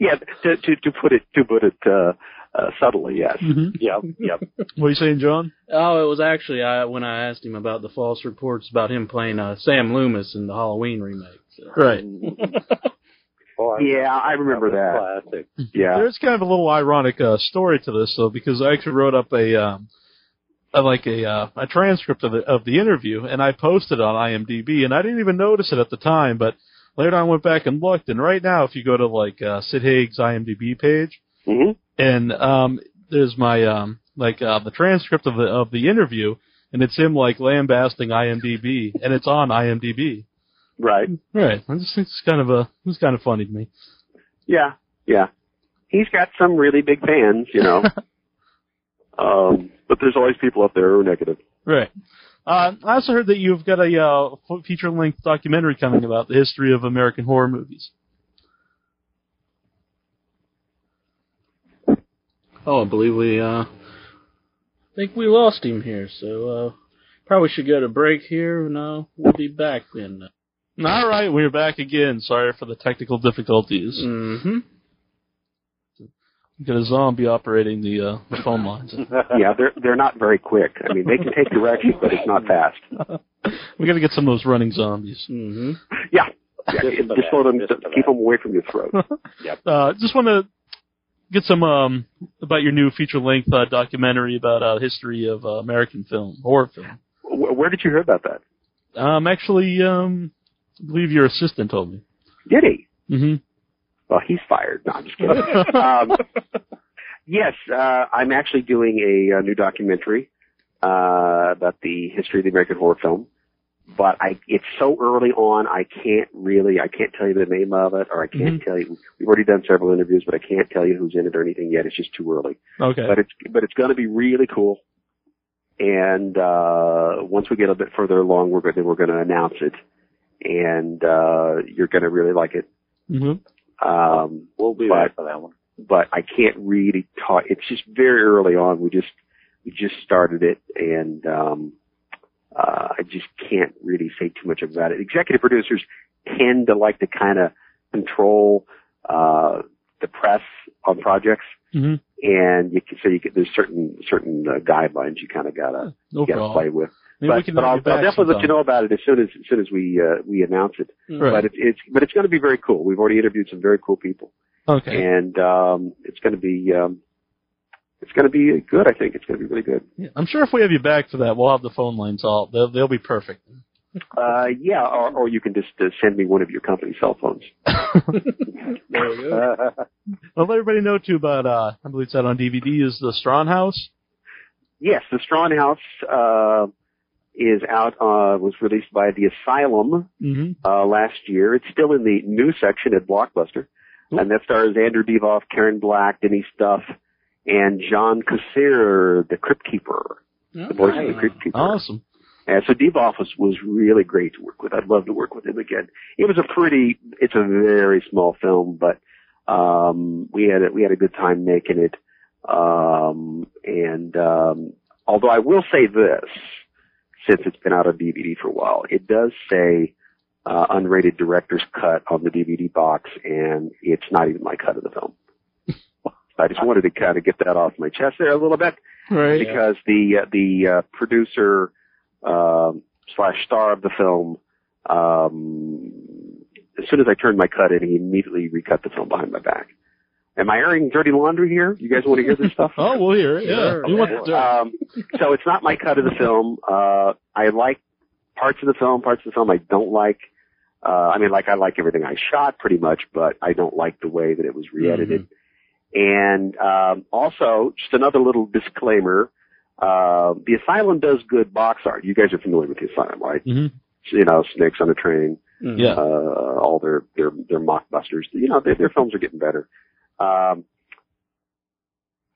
yeah, to, to to put it to put it uh, uh, subtly, yes. mm-hmm. yep, yep. What are you saying, John? Oh, it was actually I when I asked him about the false reports about him playing uh, Sam Loomis in the Halloween remake. So. Right. Boy, Yeah, I remember that. Classic. Yeah, There's kind of a little ironic uh, story to this, though, because I actually wrote up a um, a, like a uh, a transcript of the of the interview, and I posted it on IMDb, and I didn't even notice it at the time, but later on I went back and looked, and right now, if you go to like uh, Sid Haig's IMDb page, hmm and um, there's my um, like uh, the transcript of the of the interview, and it's him like lambasting IMDb, and it's on IMDb. right. Right. I just think it's kind of a it's kind of funny to me. Yeah, yeah. He's got some really big fans, you know. um, but there's always people up there who are negative. Right. Uh, I also heard that you've got a uh, feature length documentary coming about the history of American horror movies. Oh, I believe we uh I think we lost him here, so uh probably should go to break here. No, we'll be back then. All right, we're back again. Sorry for the technical difficulties. Mm-hmm. We've got a zombie operating the, uh, the phone lines. Yeah, they're they're not very quick. I mean, they can take directions, but it's not fast. we got to get some of those running zombies. Mm-hmm. Yeah, yeah. Just Just, just them just keep that. them away from your throat. Uh, just want to get some um, about your new feature length uh, documentary about uh, history of uh, American film, horror film. Where did you hear about that? Um, actually, um, I believe your assistant told me. Did he? hmm Well, he's fired. No, I'm just kidding. um, yes, uh, I'm actually doing a, uh new documentary uh, about the history of the American horror film. But I, it's so early on, I can't really, I can't tell you the name of it, or I can't tell you. We've already done several interviews, but I can't tell you who's in it or anything yet. It's just too early. Okay. But it's, but it's going to be really cool. And uh, once we get a bit further along, we're going, then we're going to announce it, and uh, you're going to really like it. hmm Um, We'll be But- back for that one. but I can't really talk. It's just very early on. We just we just started it, and um, uh, I just can't really say too much about it. Executive producers tend to like to kind of control uh, the press on projects, Mhm. and you can so you can, there's certain certain uh, guidelines you kind of gotta No you gotta problem. play with. Maybe but but I'll, I'll definitely let you know about it as soon as as soon as we uh, we announce it. Right. But it's it's but it's going to be very cool. We've already interviewed some very cool people, Okay. and um, it's going to be um, it's going to be good. I think it's going to be really good. Yeah, I'm sure if we have you back for that, we'll have the phone lines all. They'll they'll be perfect. Uh, yeah, or, or you can just uh, send me one of your company cell phones. There we go. Well, let everybody know too about. Uh, I believe it's out on DVD. Is the Straun House? Yes, the Straun House uh, is out. Uh, was released by the Asylum Mm-hmm. uh, last year. It's still in the new section at Blockbuster, and that stars Andrew Divoff, Karen Black, Denise Duff, and John Kassir, the Crypt Keeper, the voice of the Crypt Keeper. Awesome. And so Divoff Office was really great to work with. I'd love to work with him again. It was a pretty, it's a very small film, but, um, we had a, we had a good time making it. Um, and, um, although I will say this, since it's been out on DVD for a while, it does say, uh, unrated director's cut on the DVD box and it's not even my cut of the film. I just wanted to kind of get that off my chest there a little bit Right. because the uh, the uh, producer um, slash star of the film, um, as soon as I turned my cut in, he immediately recut the film behind my back. Am I airing dirty laundry here? You guys want to hear this stuff? Oh, we'll hear it. Yeah. Sure. We want the dirt. Um, so it's not my cut of the film. Uh, I like parts of the film, parts of the film I don't like. Uh, I mean, like I like everything I shot pretty much, but I don't like the way that it was re-edited. And um, also, just another little disclaimer: uh, the Asylum does good box art. You guys are familiar with the Asylum, right? Mhm. You know, Snakes on a Train, Yeah. uh, all their their their mockbusters. You know, their, their films are getting better. Um,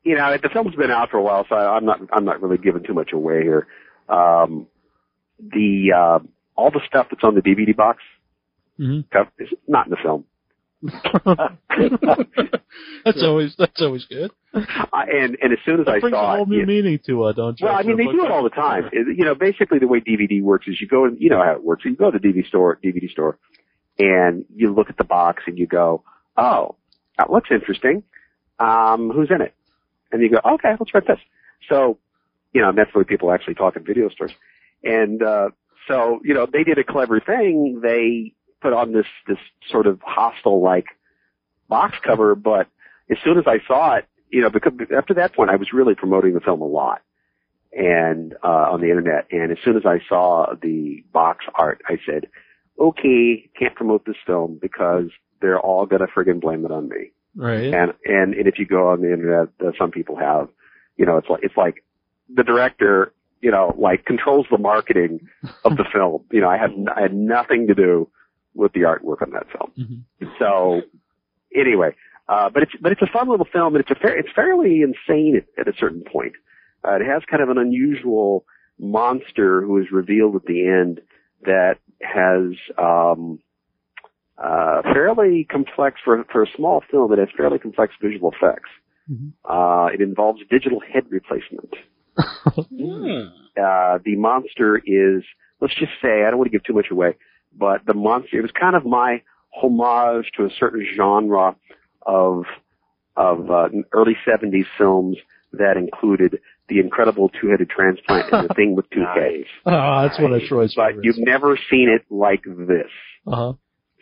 you know, the film's been out for a while, so I, I'm not I'm not really giving too much away here. Um, the uh, all the stuff that's on the DVD box Mhm. is not in the film. that's always that's always good. I, and and as soon as That I brings a saw whole it, new you- meaning to it, don't you? well, I mean, they do it all the time. It- you know, basically the way DVD works is you go, and you know how it works. You go to the DVD store, DVD store, and you look at the box and you go, "Oh, that looks interesting. Um, who's in it?" And you go, "Okay, let's rent this." So, you know, that's the way people actually talk in video stores. And uh, so, you know, they did a clever thing. They put on this this sort of hostile like box cover, but as soon as I saw it, you know, because after that point, I was really promoting the film a lot and uh, on the internet. And as soon as I saw the box art, I said, "Okay, can't promote this film because they're all gonna friggin' blame it on me." Right. And and and if you go on the internet, uh, some people have, you know, it's like it's like the director, you know, like controls the marketing of the film. You know, I had I had nothing to do with the artwork on that film. Mhm. So anyway, uh, but it's but it's a fun little film, and it's a fair, it's fairly insane at, at a certain point. Uh, it has kind of an unusual monster who is revealed at the end that has um, uh, fairly complex for for a small film. It has fairly complex visual effects. Mhm. Uh, it involves digital head replacement. Hmm. Uh, the monster is, let's just say, I don't want to give too much away, but the monster, it was kind of my homage to a certain genre of, of, uh, early 70s films that included the incredible two-headed transplant and the thing with two heads. Oh, that's one of Troy's But favorites. you've never seen it like this. Uh-huh.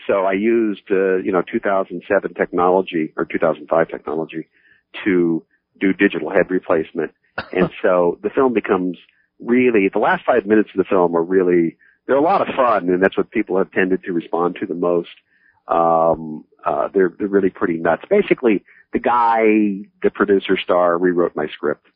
So I used, uh, you know, 2007 technology or 2005 technology to do digital head replacement. And so the film becomes really, the last five minutes of the film are really, they're a lot of fun and that's what people have tended to respond to the most. Um, uh, they're, they're really pretty nuts. Basically, the guy, the producer star rewrote my script.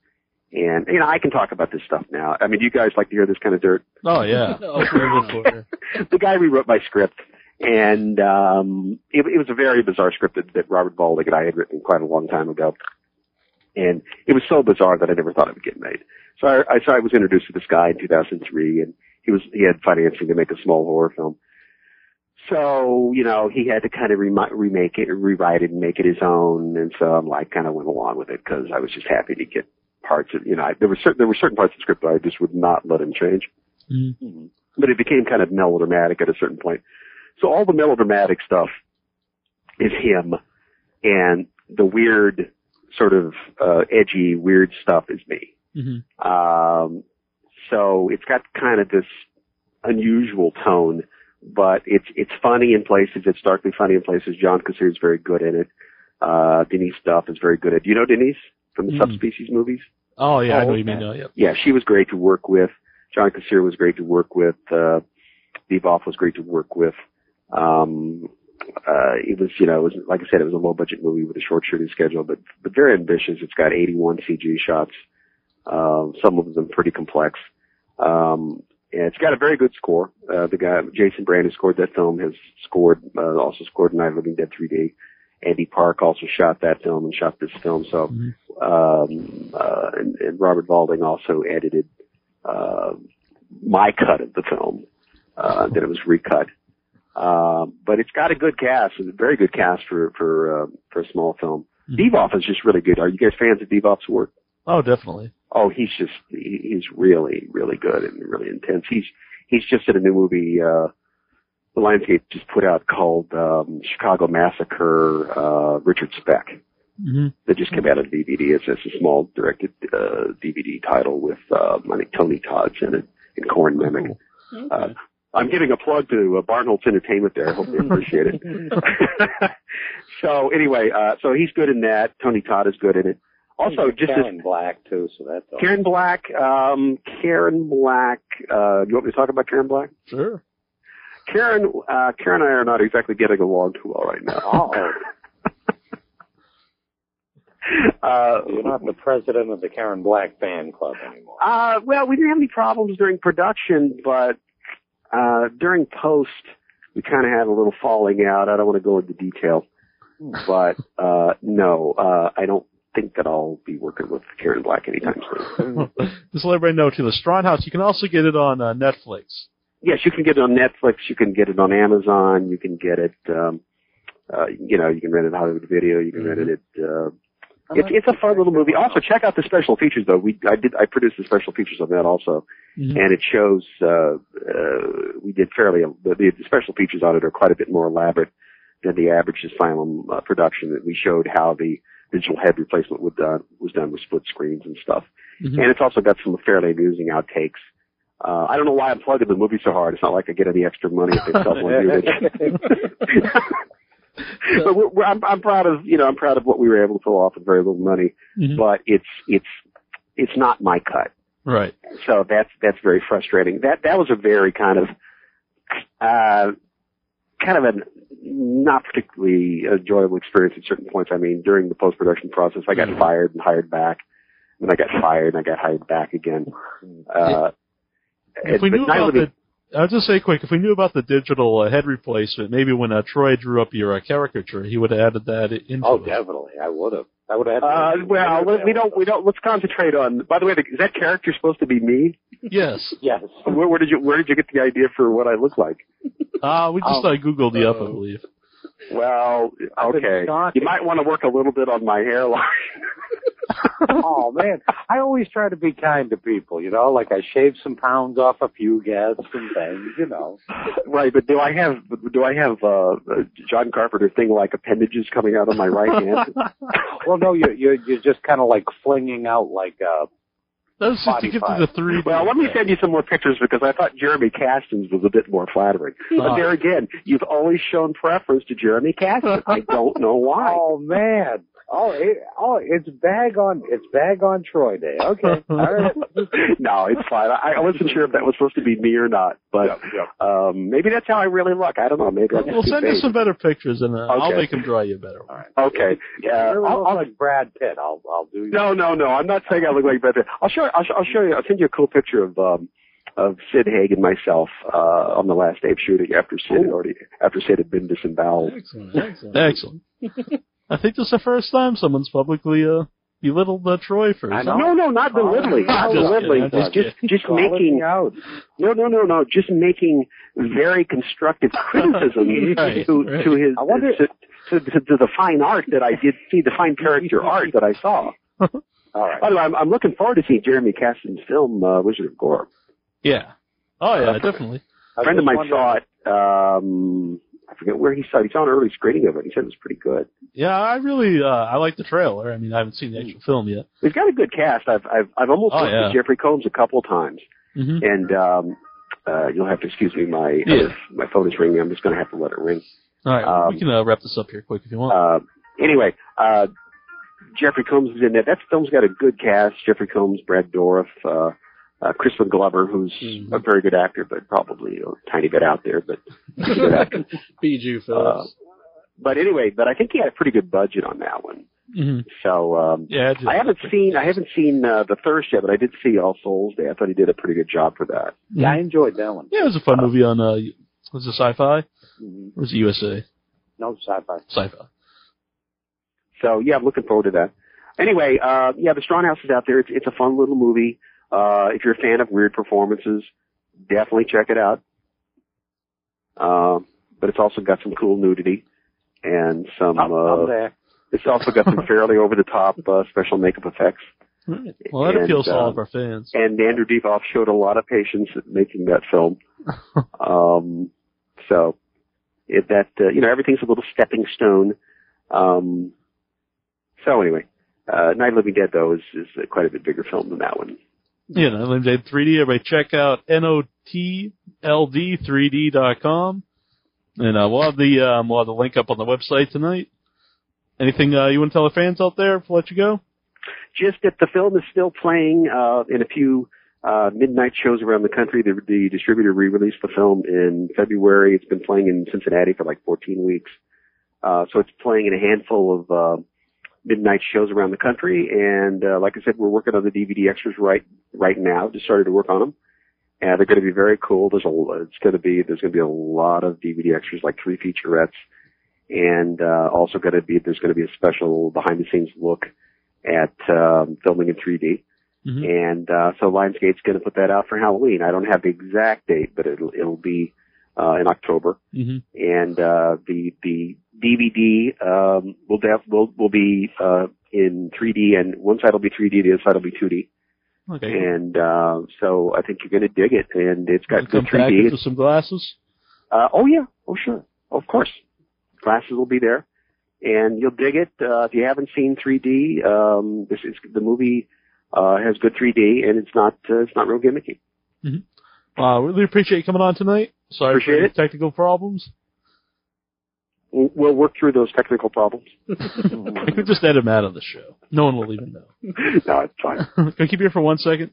And, you know, I can talk about this stuff now. I mean, do you guys like to hear this kind of dirt? Oh yeah. Oh, the guy rewrote my script, and um, it, it was a very bizarre script that, that Robert Valding and I had written quite a long time ago. And it was so bizarre that I never thought it would get made. So I, I, so I was introduced to this guy in 2003, and he was he had financing to make a small horror film. So you know he had to kind of remi- remake it, and rewrite it, and make it his own. And so I'm like kind of went along with it because I was just happy to get parts of you know I, there were certain there were certain parts of the script that I just would not let him change. Mhm. But it became kind of melodramatic at a certain point. So all the melodramatic stuff is him, and the weird sort of uh, edgy weird stuff is me. Mhm. Um, so it's got kind of this unusual tone, but it's it's funny in places. It's darkly funny in places. John Kassir is very good in it. Uh, Denise Duff is very good at. Do you know Denise from the Mm. Subspecies movies? Oh yeah, I Oh, know you mean now. Yep. Yeah, she was great to work with. John Kassir was great to work with. Uh, was great to work with. Um, uh, it was, you know, it was, like I said, it was a low budget movie with a short shooting schedule, but, but very ambitious. It's got 81 CG shots. Um, some of them pretty complex. Um, and it's got a very good score. Uh, the guy, Jason Brandt, who scored that film, has scored, uh, also scored Night of Living Dead 3D. Andy Park also shot that film and shot this film. So, Mhm. um, uh, and, and Robert Valding also edited, uh, my cut of the film. Uh, then it was recut. Um, but it's got a good cast, a very good cast for, for, uh, for a small film. Mhm. Divoff is just really good. Are you guys fans of Divoff's work? Oh, definitely. Oh, he's just he, he's really really good and really intense. He's he's just in a new movie uh the Lionsgate just put out called um Chicago Massacre uh Richard Speck hmm that just came out on DVD. It's, it's a small directed uh DVD title with uh I think Tony Todd's in it and Corin Nemec. Uh, I'm giving a plug to uh, Barnholtz Entertainment there. I hope they appreciate it. so anyway, uh, so he's good in that. Tony Todd is good in it. Also, just as Karen Black too, so that's all. Karen Black, um, Karen Black, uh, do you want me to talk about Karen Black? Sure. Karen, uh, Karen and I are not exactly getting along too well right now. Oh, uh, you're not the president of the Karen Black fan club anymore. uh, well, we didn't have any problems during production, but, uh, during post, we kind of had a little falling out. I don't want to go into detail, but, uh, no, uh, I don't think that I'll be working with Karen Black anytime soon. Just let everybody know too. The Straun House. You can also get it on uh, Netflix. yes, you can get it on Netflix. You can get it on Amazon. You can get it, um, uh, you know, you can rent it at Hollywood Video. You can rent it at, uh, it's, it's a fun little movie. Also, check out the special features though. We, I did, I produced the special features on that also. Mhm. And it shows, uh, uh, we did fairly, the, the special features on it are quite a bit more elaborate than the average Asylum uh, production. That we showed how the digital head replacement was done, was done with split screens and stuff. Mhm. And it's also got some fairly amusing outtakes. Uh, I don't know why I'm plugging the movie so hard. It's not like I get any extra money if they sell one unit. but we're, we're, I'm, I'm proud of, you know, I'm proud of what we were able to pull off with very little money. Mhm. But it's, it's, it's not my cut. Right. So that's, that's very frustrating. That, that was a very kind of, uh, kind of a not particularly enjoyable experience at certain points. I mean, during the post-production process, I got fired and hired back. And I got fired and I got hired back again. Uh, If we knew about the- the, I'll just say quick. If we knew about the digital uh, head replacement, maybe when uh, Troy drew up your uh, caricature, he would have added that into Oh, it. definitely. I would have. I would have. Uh, well, we- we don't, we don't, let's concentrate on, by the way, the, is that character supposed to be me? Yes. Yes. Where, where did you, where did you get the idea for what I look like? Uh, we just Oh. uh, Googled you up, I Oh. believe. Well, okay. You might want to work a little bit on my hairline. oh man, I always try to be kind to people. You know, like I shave some pounds off a few guests and things. You know. right, but do I have, do I have, uh, John Carpenter thing like appendages coming out of my right hand? Well, no, you're you're, you're just kind of like flinging out like uh That's just to get to the three. Well, let me send you some more pictures because I thought Jeremy Kasten's was a bit more flattering. But there again, you've always shown preference to Jeremy Kasten's. I don't know why. Oh man. Oh, it, oh, it's bag on it's bag on Troy Day. Okay, all right. no, it's fine. I, I wasn't sure if that was supposed to be me or not, but um, maybe that's how I really look. I don't know. Maybe I'm We'll send you some better pictures, and uh, I'll make him draw you better. All right. Okay. You Uh, really I'll, look I'll, like Brad Pitt. I'll I'll do. no, no, no. I'm not saying I look like Brad Pitt. I'll show. I'll, sh- I'll show you. I'll send you a cool picture of um, of Sid Haig and myself uh, on the last day of shooting after Sid had already after Sid had been disemboweled. Excellent. Excellent. Excellent. I think this is the first time someone's publicly uh, belittled uh, Troy for. I know. No, no, not belittling. Oh, Not just belittling. I'm Just, just just, just making. out. No, no, no, no. Just making very constructive criticism Right, to right. to his I wonder- to, to, to, to the fine art that I did see, the fine character art that I saw. All right. By the way, I'm, I'm looking forward to seeing Jeremy Kasten's film uh, Wizard of Gore. Yeah. Oh yeah, definitely. A friend of was mine saw it. Um, I forget where he saw it. He saw an early screening of it. He said it was pretty good. Yeah, I really uh I like the trailer. I mean, I haven't seen the actual film yet. He's got a good cast. I've I've I've almost Oh, looked yeah. at Jeffrey Combs a couple of times, hmm and um, uh, you'll have to excuse me. My Yeah. other- my phone is ringing. I'm just going to have to let it ring. All right, Um, we can uh, wrap this up here quick if you want. Uh, anyway, uh, Jeffrey Combs is in that. That film's got a good cast. Jeffrey Combs, Brad Dourif, uh, uh, Crispin Glover, who's Mhm. a very good actor, but probably a tiny bit out there, but he's a good actor. Bijou Uh, but anyway, but I think he had a pretty good budget on that one. hmm So um, Yeah, just, I haven't seen I haven't seen uh, the Thirst yet, but I did see All Souls Day. I thought he did a pretty good job for that. Yeah, I enjoyed that one. Yeah, it was a fun movie on uh was it sci-fi Mhm. or was it USA? No sci-fi. Sci-fi. So yeah, I'm looking forward to that. Anyway, uh, yeah, the Straun House is out there. It's, it's a fun little movie. Uh, if you're a fan of weird performances, definitely check it out. Uh, but it's also got some cool nudity and some, I'm, I'm uh, there. it's also got some fairly over the top, uh, special makeup effects. Right. Well, that And, appeals to all uh, of our fans. And Andrew Divoff showed a lot of patience making that film. um, so it, that, uh, you know, everything's a little stepping stone. Um, so anyway, uh, Night of Living Dead though is, is uh, quite a bit bigger film than that one. Yeah, no, Limited 3D. Everybody check out notld3d.com. And uh, we'll have the um, we'll have the link up on the website tonight. Anything uh, you want to tell the fans out there before I let you go? Just that the film is still playing, uh, in a few, uh, midnight shows around the country. The, the distributor re-released the film in February. It's been playing in Cincinnati for like 14 weeks. Uh, so it's playing in a handful of, uh, midnight shows around the country. And, uh, like I said, we're working on the DVD extras right, right now. Just started to work on them. And they're going to be very cool. There's a, it's going to be, there's going to be a lot of DVD extras, like three featurettes. And, uh, also going to be, there's going to be a special behind the scenes look at, um, filming in 3D. Mhm. And, uh, so Lionsgate's going to put that out for Halloween. I don't have the exact date, but it'll, it'll be, uh, in October hmm and uh, the the DVD um, will def- will will be uh, in 3D, and one side will be 3D, the other side will be 2D, Okay. and uh, so I think you're going to dig it, and it's got good 3D. packaged It's, with some glasses. uh, oh yeah, oh sure, of course, glasses will be there, and you'll dig it. Uh, if you haven't seen 3D, um, this is the movie uh, has good 3D, and it's not uh, it's not real gimmicky. Uh, really appreciate you coming on tonight. Sorry Appreciate for it. technical problems. We'll we'll work through those technical problems. we could just edit them out of the show. No one will even know. no, it's fine. Can I keep you here for one second?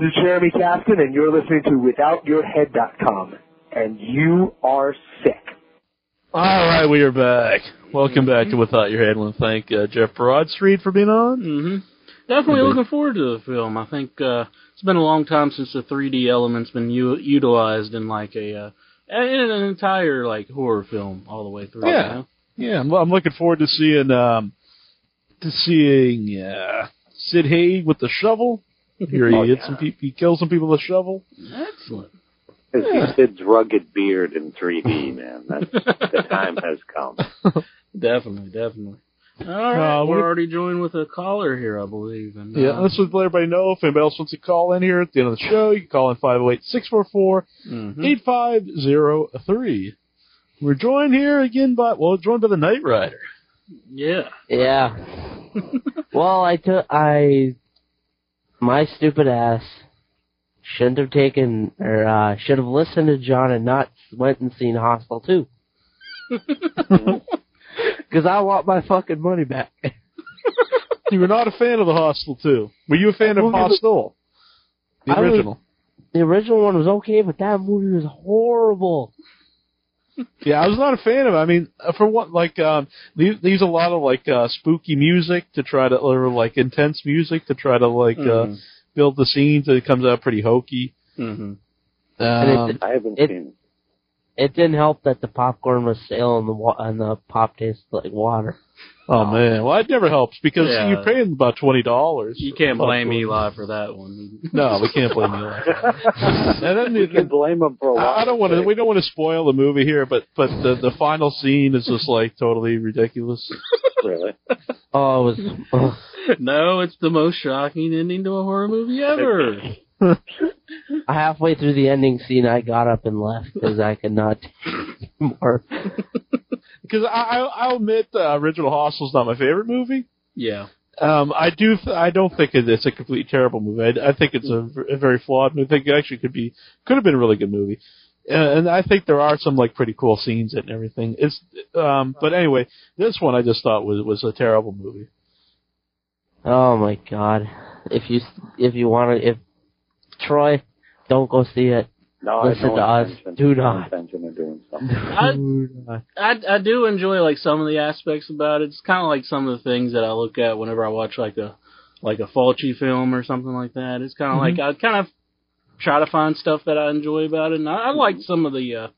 This is Jeremy Kasten, and you're listening to WithoutYourHead.com. And you are sick. All right, we are back. Welcome back to Without Your Head. I want to thank uh, Jeff Broadstreet for being on. hmm Definitely Mhm. looking forward to the film. I think uh, it's been a long time since the 3D element's been u- utilized in like a uh, in an entire like horror film all the way through. Yeah. you know? Yeah, I'm, I'm looking forward to seeing um, to seeing uh, Sid Haig with the shovel. Here he Oh, hits yeah. some people, he kills some people with a shovel. Excellent. To see Sid's rugged beard in 3D, man. That, the time has come. Definitely, definitely. All right, Uh, we're we- already joined with a caller here, I believe. And, Yeah, uh, let's let everybody know if anybody else wants to call in here at the end of the show. You can call in 508-644 mhm. 8503. We're joined here again by, well, joined by the Knight Rider. Yeah. Yeah. well, I took I my stupid ass shouldn't have taken or uh should have listened to John and not went and seen Hostel too. Because I want my fucking money back. You were not a fan of the Hostel too. Were you a fan of movie Hostel? The I was- original. The original one was okay, but that movie was horrible. Yeah, I was not a fan of it. I mean, uh, for what, like, um, they, they use a lot of, like, uh, spooky music to try to, or, like, intense music to try to, like, uh, Mhm. build the scenes, and it comes out pretty hokey. Mhm. And Um, it, I haven't It- seen it didn't help that the popcorn was stale and the wa- and the pop tasted like water. oh, man. Well, it never helps because Yeah. you're paying about $20. You can't blame Popcorn. Eli for that one. No, we can't blame Eli. and then We the, can blame him for a lot. I I don't want to. We don't want to spoil the movie here, but but the the final scene is just like totally ridiculous. Really? Oh, it was. ugh. no, it's the most shocking ending to a horror movie ever. halfway through the ending scene, I got up and left because I could not take more. Because I, I I'll admit, the original Hostel's not my favorite movie. yeah. Um, I do. Th- I don't think it's a completely terrible movie. I, I think it's a, a, very flawed movie. I think it actually could be could have been a really good movie. Uh, and I think there are some like pretty cool scenes and everything. It's um, but anyway, this one I just thought was was a terrible movie. Oh my god! If you if you want to, if Troy, don't go see it. No, I have Listen no to us. Do not. doing. I- Do. I I do enjoy like some of the aspects about it. It's kind of like some of the things that I look at whenever I watch like a like a Fulci film or something like that. It's kind of like I kind of try to find stuff that I enjoy about it. And I, I like some of the uh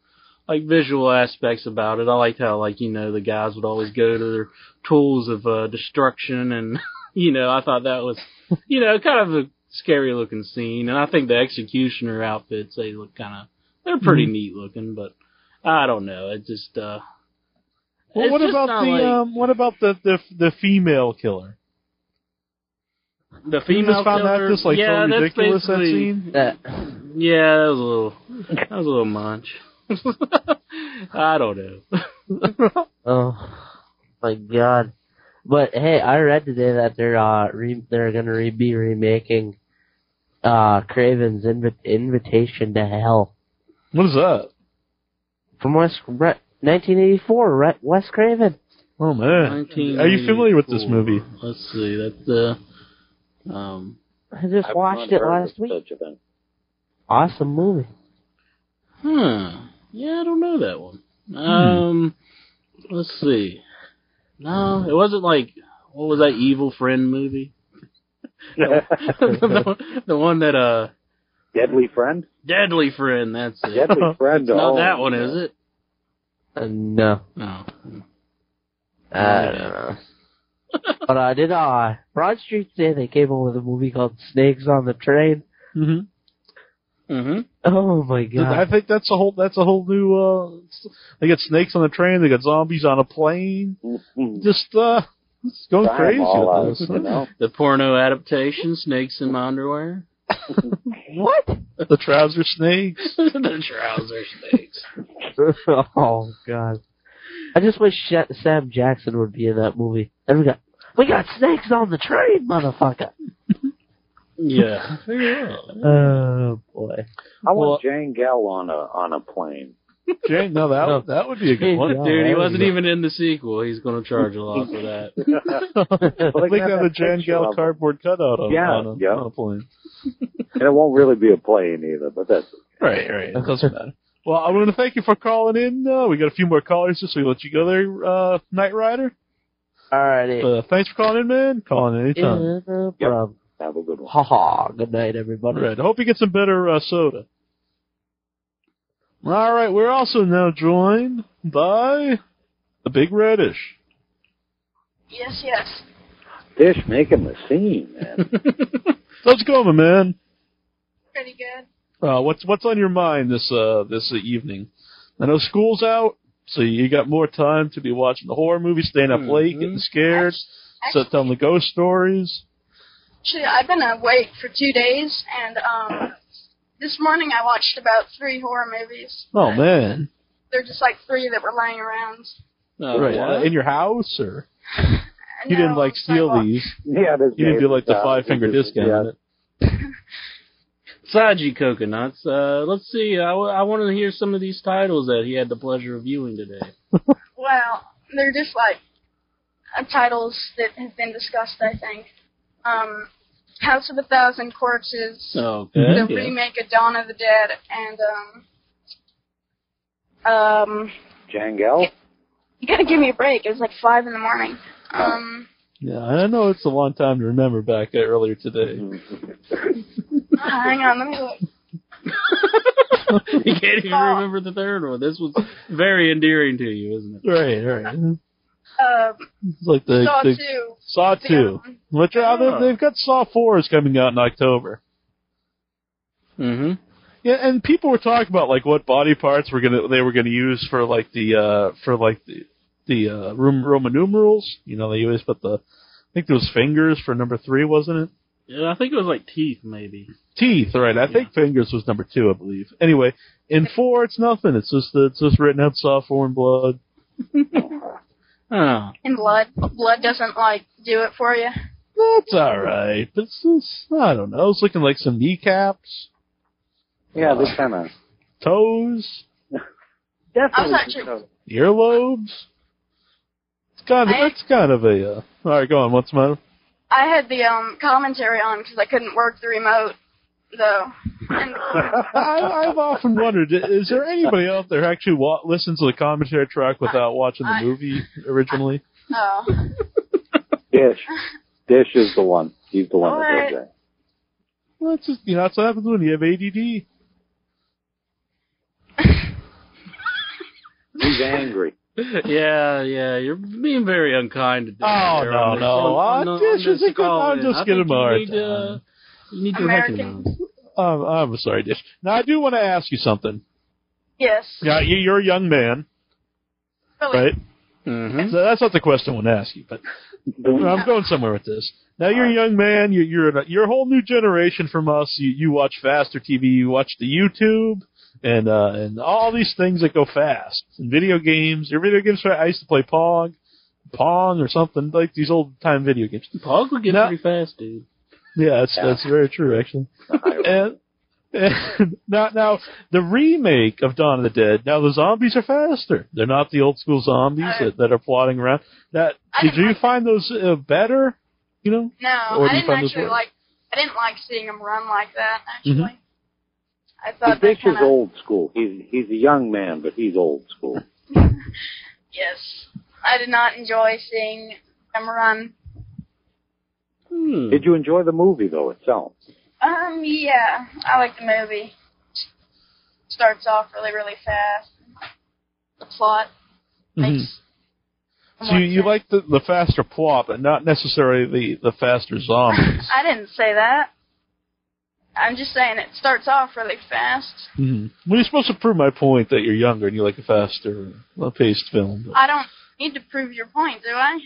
like visual aspects about it. I liked how like you know the guys would always go to their tools of uh destruction and you know I thought that was you know kind of a scary looking scene. And I think the executioner outfits they look kind of they're pretty neat looking, but I don't know. It just uh Well, what about the like- um, what about the the the female killer? The You female just found killer, that just like yeah, so that's ridiculous that basically- scene. That Yeah, that was a little, that was a little much. I don't know. oh my god! But hey, I read today that they're uh re- they're gonna re- be remaking uh Craven's Invi- Invitation to Hell What is that? from West Re- 1984. Re- Wes Craven. Oh man, are you familiar with this movie? Let's see. That's uh, um, I just I've watched it last week. Such a thing. Awesome movie. huh? Yeah, I don't know that one. Um, let's see. No, it wasn't like what was that Evil Friend movie? the, the one that uh, Deadly friend? Deadly Friend. That's it. Deadly friend. Not oh, that one, is it? Uh, no. No. I don't know. but I did uh Broadstreet say they came up with a movie called Snakes on the Train. Mm-hmm. Mm-hmm. Oh my god! I think that's a whole that's a whole new. uh They got snakes on the train. They got zombies on a plane. Mhm. Just uh, it's going Try 'em crazy all with out, this. you know? The porno adaptation, Snakes in My Underwear. What? The trouser snakes. the trouser snakes. oh god. I just wish Sha- Sam Jackson would be in that movie. And we got we got snakes on the train, motherfucker. Yeah. Oh boy. I want Well- Jane Gell on a on a plane. Jane, no, that No. that would be a good one. Yeah, Dude, he wasn't even in the sequel. He's going to charge a lot for that. I think Like they that have Jan of Gell cardboard cutout on, Yeah, on, a, yeah. on a plane. and it won't really be a plane either, but that's Right, right. That doesn't matter. Well, I want to thank you for calling in. Uh, we got a few more callers, just so we let you go there, uh, Knight Rider. Alrighty. Uh, thanks for calling in, man. Calling in anytime. Yeah, no Yep. problem. have a good one. Ha ha. Good night, everybody. All right. I hope you get some better uh, soda. All right. We're also now joined by the Big Reddish. Yes, yes. Dish making the scene, man. Let's go, my man. Pretty good. Uh, what's what's on your mind this uh this evening? I know school's out, so you got more time to be watching the horror movies, staying up late, getting scared, so telling the ghost stories. Actually, I've been awake for two days, and um, this morning I watched about three horror movies. Oh man, They're just like three that were lying around. Oh, right uh, in your house, or And you didn't like steal these? yeah, You didn't do like the uh, five finger this is- discount. yeah. Saji Coconuts. Uh, let's see. I, w- I want to hear some of these titles that he had the pleasure of viewing today. Well, they're just like uh, titles that have been discussed. I think. Um, House of a Thousand Corpses, Okay. the yeah. remake of Dawn of the Dead, and um, um, Jangel. you gotta give me a break. It was like five in the morning. Um, Yeah, I know it's a long time to remember back earlier today. hang on, let me look. you can't even remember the third one. This was very endearing to you, isn't it? Right, right. Uh, It's like the, Saw the two. Saw The two, other which are they, they've got Saw four is coming out in October. Mm-hmm. Yeah, and people were talking about like what body parts were gonna they were gonna use for like the uh for like the the uh Rom- Roman numerals. You know, they always put the I think those fingers for number three, wasn't it? Yeah, I think it was like teeth, maybe. Teeth, right? I think fingers was number two, I believe. Anyway, in four, it's nothing. It's just it's just written out Saw four in blood. Oh. In blood. Blood doesn't like do it for you. That's all right, but it's just I don't know. It's looking like some kneecaps, Yeah, they kind of toes, I definitely. was actually earlobes. It's kind of I- it's kind of a. Uh, all right, go on. What's the matter? I had the um commentary on because I couldn't work the remote though. And I, I've often wondered: is there anybody out there who actually wa- listens to the commentary track without watching the I- movie originally? oh, Dish. Dish is the one. He's the one that Alright. does that. Well, it's just you know that's what happens when you have ADD. He's angry. Yeah, yeah, you're being very unkind to Dick Oh, there no, on this- no. on- Ah, on the- Dish on is this a good- call I'm in. just I giving think him a you hard need to, You need to American. recognize. Um, I'm sorry, Dish. Now I do want to ask you something. yes. Yeah, you- you're a young man, Really. right? Mm-hmm. So that's not the question I want to ask you, but I'm going somewhere with this. Now you're a young man. You're you're, a, you're a whole new generation from us. You you watch faster TV. You watch the YouTube and uh, and all these things that go fast. And video games. Your video games. I used to play Pong, Pong or something like these old time video games. Pog would get No. pretty fast, dude. Yeah, that's that's very true actually. And, and now, now the remake of Dawn of the Dead. Now the zombies are faster. They're not the old school zombies I- that, that are plodding around. That I did you like find those uh, better? You know, No, Or I didn't actually like. I didn't like seeing him run like that. Actually, Mhm. I thought that Dish is kind of. old school. He's he's a young man, but he's old school. Yes, I did not enjoy seeing him run. Hmm. Did you enjoy the movie though itself? Um, yeah, I like the movie. Starts off really, really fast. The plot makes. Mhm. so you, you like the the faster plot, but not necessarily the the faster zombies. I didn't say that. I'm just saying it starts off really fast. mm-hmm. Well, you're supposed to prove my point that you're younger and you like a faster uh, paced film. But I don't need to prove your point, do I?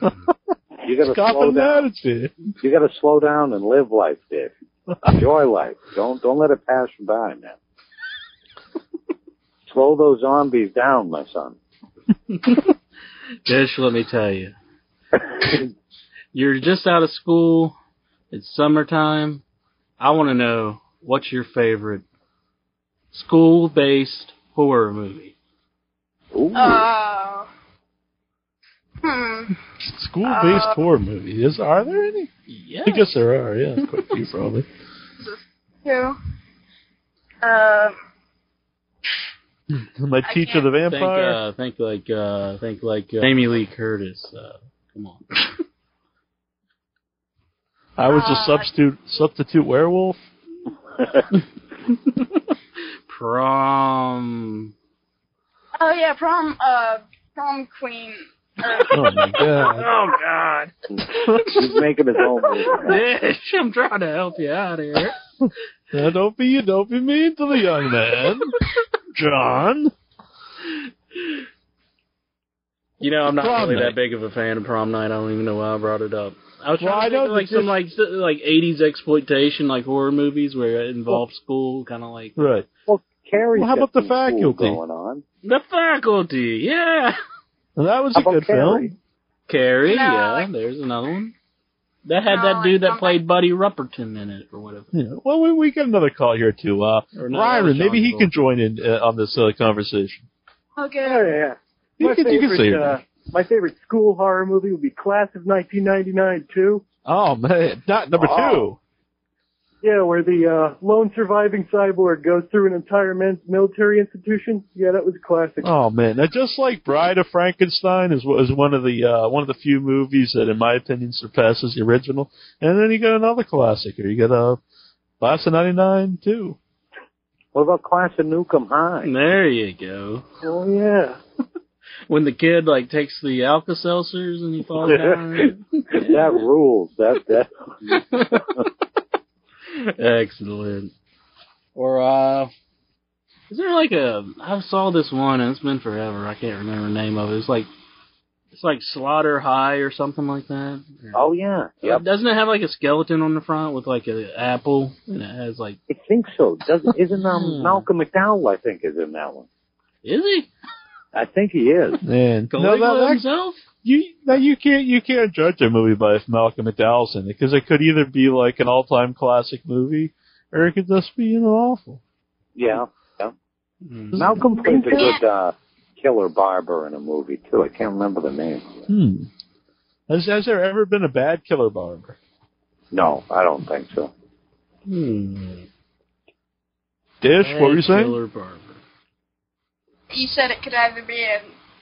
You gotta Stop slow an down. attitude. You gotta slow down and live life, Dish. Enjoy life. Don't don't let it pass you by, man. Slow those zombies down, my son. Dish, let me tell you. You're just out of school. It's summertime. I want to know what's your favorite school-based horror movie. Ooh. Oh. Hmm. School based Uh, horror movies. Are there any? Yeah. I guess there are. Yeah, quite a few probably. Two. Uh, My I teacher, the Think, vampire. uh, think like, uh, think like uh, Jamie Lee Curtis. Uh, come on. I was a uh, substitute substitute werewolf. Prom. oh yeah, prom. Uh, prom queen. Or, Oh my god! Oh God. He's making his own movie. Dish, I'm trying to help you out here. Now, don't be you don't be mean to the young man, John. You know, I'm not Prom really night. that big of a fan of prom night. I don't even know why I brought it up. I was trying I to think of like some this- like like 80s exploitation, like horror movies where it involves school, kind of like Right. Well, Carrie's Well, how about the faculty? going on. the faculty. Yeah, And that was How a good Carrie? film. Carrie. No, yeah, like- there's another one. That had No, that dude that played Buddy Repperton in it, or whatever. Yeah. Well, we we got another call here too. Uh, Or no, that was Ryron, maybe he can join in uh, on this uh, conversation. okay. Yeah, yeah, yeah. You My can, you can favorite, say your uh, my favorite school horror movie would be Class of 1999 too. Oh man, not number Oh. Yeah, where the uh, lone surviving cyborg goes through an entire men's military institution. Yeah, that was classic. Oh man, now just like Bride of Frankenstein is is one of the uh, one of the few movies that, in my opinion, surpasses the original. And then you got another classic here. You got a uh, Class of '99 too. What about Class of Nuke 'Em High? There you go. Oh yeah. When the kid like takes the Alka Seltzers and he falls down. that rules. That that. Excellent. Or uh is there like a I saw this one and it's been forever, I can't remember the name of it. It's like it's like Slaughter High or something like that. Oh yeah. Yep. Doesn't it have like a skeleton on the front with like an apple and it has like I think so. Doesn't isn't um Hmm. Malcolm McDowell? I think is in that one. is he? I think he is. Man, no, Caligula that, that, himself? You now you can't you can't judge a movie by if Malcolm McDowell's in it because it could either be like an all time classic movie or it could just be you know awful. Yeah. Yeah. Hmm. Malcolm plays a good uh, killer barber in a movie too. I can't remember the name. Hmm. Has has there ever been a bad killer barber? No, I don't think so. Hmm. Dish, what were you saying? Killer Barber. You said it could either be a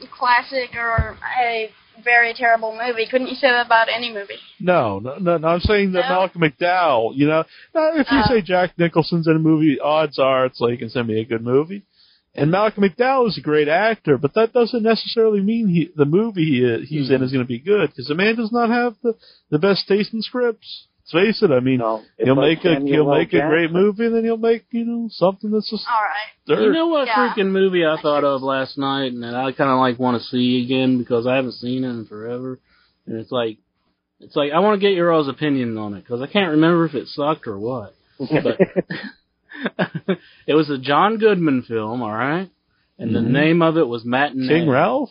classic or a very terrible movie. Couldn't you say that about any movie? No, no, no, no. I'm saying that No? Malcolm McDowell. You know, now, if you Oh. say Jack Nicholson's in a movie, odds are it's like it's gonna be a good movie. And Malcolm McDowell is a great actor, but that doesn't necessarily mean he, the movie he, he's hmm. in is going to be good because the man does not have the the best taste in scripts. Let's face it. I mean, No, it's he'll like make a Samuel he'll make a great movie, and then he'll make you know something that's just All right. dirt. You know what Yeah. freaking movie I thought of last night and that I kind of like want to see again because I haven't seen it in forever. And it's like, it's like I want to get your all's opinion on it because I can't remember if it sucked or what. But it was a John Goodman film, all right, and the Mhm. name of it was Matinee. King Ralph.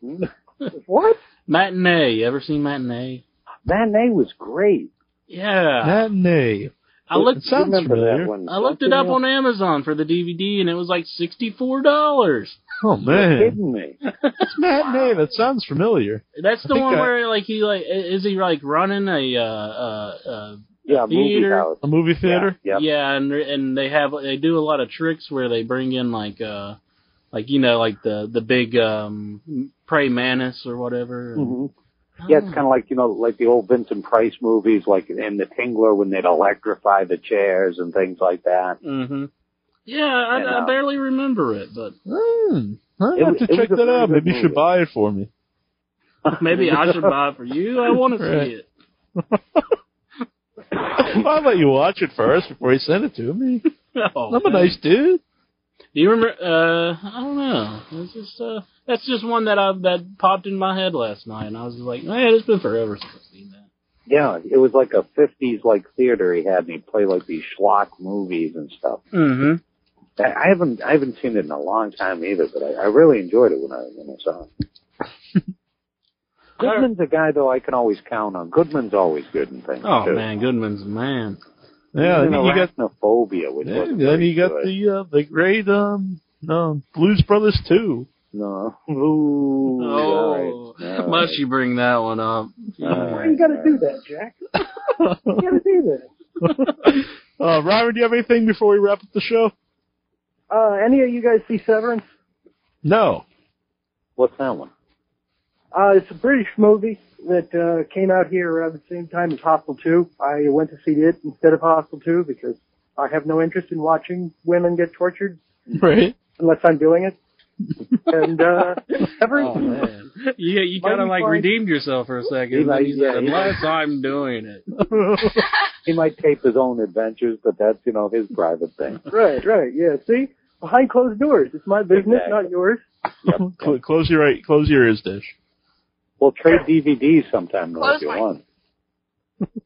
what? Matinee. You ever seen Matinee? Matinee was great. Yeah. Matinee. I looked. It sounds Remember familiar. that one? I looked it up on Amazon for the DVD, and it was like sixty-four dollars. Oh You're man, kidding me? it's Matinee. That sounds familiar. That's the one I- where like he like is he like running a uh uh, uh Yeah, movie Theater. house. A movie theater. Yeah. yeah and and they have they do a lot of tricks where they bring in like uh like you know like the the big um prey mantis or whatever. hmm Yeah, it's kind of like you know, like the old Vincent Price movies, like in The Tingler when they'd electrify the chairs and things like that. Mm-hmm. Yeah, I, And, I um, barely remember it, but Hmm. I It have to check that out. good Maybe you should buy it for me. maybe I should buy it for you. I want to Right. see it. well, I'll let you watch it first before you send it to me. Oh, I'm a nice dude. Do you remember? Uh, I don't know. It's just uh, that's just one that I that popped in my head last night, and I was like, man, it's been forever since I've seen that. Yeah, it was like a '50s like theater he had, and he played like these schlock movies and stuff. Mm-hmm. I haven't I haven't seen it in a long time either, but I, I really enjoyed it when I when I saw it. Goodman's a guy though I can always count on. Goodman's always good in things. Oh too. man, Goodman's a man. Yeah, then you got arachnophobia, which yeah, wasn't then you got good. the uh, the great um no Blues Brothers two. no. Ooh, Oh, all right, all must right. you bring that one up? All Why right, you gotta all do that, Jack? You gotta do that. Uh, Robert, do you have anything before we wrap up the show? Uh, any of you guys see Severance? No. What's that one? Uh, it's a British movie that uh, came out here around the same time as Hostel 2. I went to see it instead of Hostel 2 because I have no interest in watching women get tortured Right. unless I'm doing it. and uh, Severance, Oh man, you you Might kind of like fine. redeemed yourself for a second. He might- you yeah, said, he unless I'm doing it. He might tape his own adventures, but that's you know his private thing. right, right, yeah. See, behind closed doors, it's my business, Exactly. not yours. Yep. Close your right, close your ears, Dish. We'll trade DVDs sometime though, if you Close want.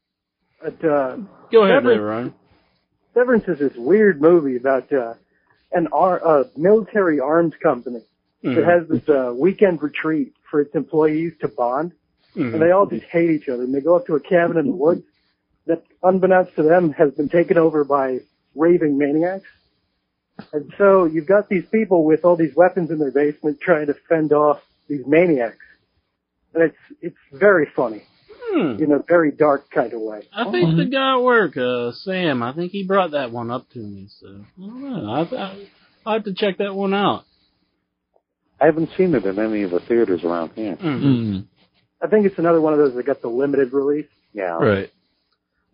But uh, Go ahead, Severance- there, Ryan. Severance is this weird movie about uh, an ar- uh, military arms company Mhm. that has this uh, weekend retreat for its employees to bond, Mhm. and they all just hate each other. And they go up to a cabin in the woods that, unbeknownst to them, has been taken over by raving maniacs. And so you've got these people with all these weapons in their basement trying to fend off these maniacs. And it's it's very funny Hmm. in a very dark kind of way. I think the guy at work, uh, Sam, I think he brought that one up to me. So I don't know. I, I, I have to check that one out. I haven't seen it in any of the theaters around here. Mhm. Mm. I think it's another one of those that got the limited release. Yeah. Right.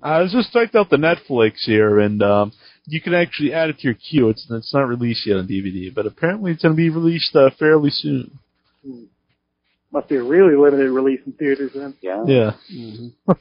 I was just checked out the Netflix here, and um, you can actually add it to your queue. It's it's not released yet on DVD, but apparently it's going to be released uh, fairly soon. Must be a really limited release in theaters then. Yeah. Yeah. Mhm.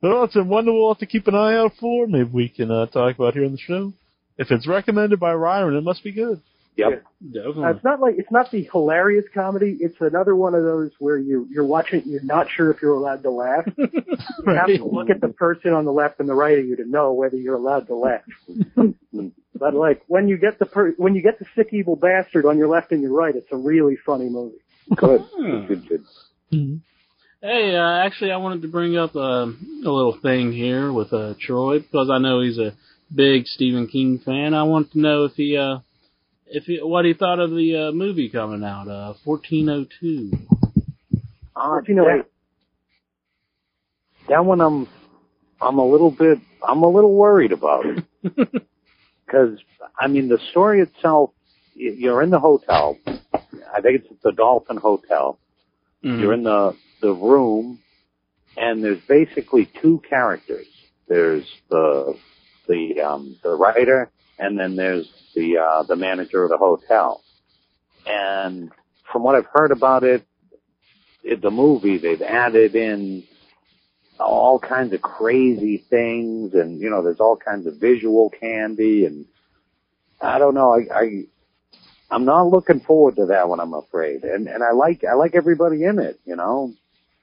Well, it's one that we'll have to keep an eye out for. Maybe we can uh, talk about here on the show. If it's recommended by Ryan, it must be good. Yep. Definitely. Uh, it's not like it's not the hilarious comedy. It's another one of those where you you're watching, you're not sure if you're allowed to laugh. You have to look at the person on the left and the right of you to know whether you're allowed to laugh. but like when you get the per- when you get the sick evil bastard on your left and your right, it's a really funny movie. Good. Hmm. Good. Good. Hey, uh, actually, I wanted to bring up uh, a little thing here with uh, Troy because I know he's a big Stephen King fan. I want to know if he, uh, if he, what he thought of the uh, movie coming out, uh, 1402. Uh, you know, that, that one I'm I'm a little bit I'm a little worried about it because I mean the story itself you're in the hotel I think it's the Dolphin Hotel. Mhm. you're in the the room and there's basically two characters. There's the the um the writer and then there's the uh the manager of the hotel. And from what I've heard about it in the movie they've added in all kinds of crazy things and you know there's all kinds of visual candy and I don't know I I I'm not looking forward to that one I'm afraid and and I like I like everybody in it you know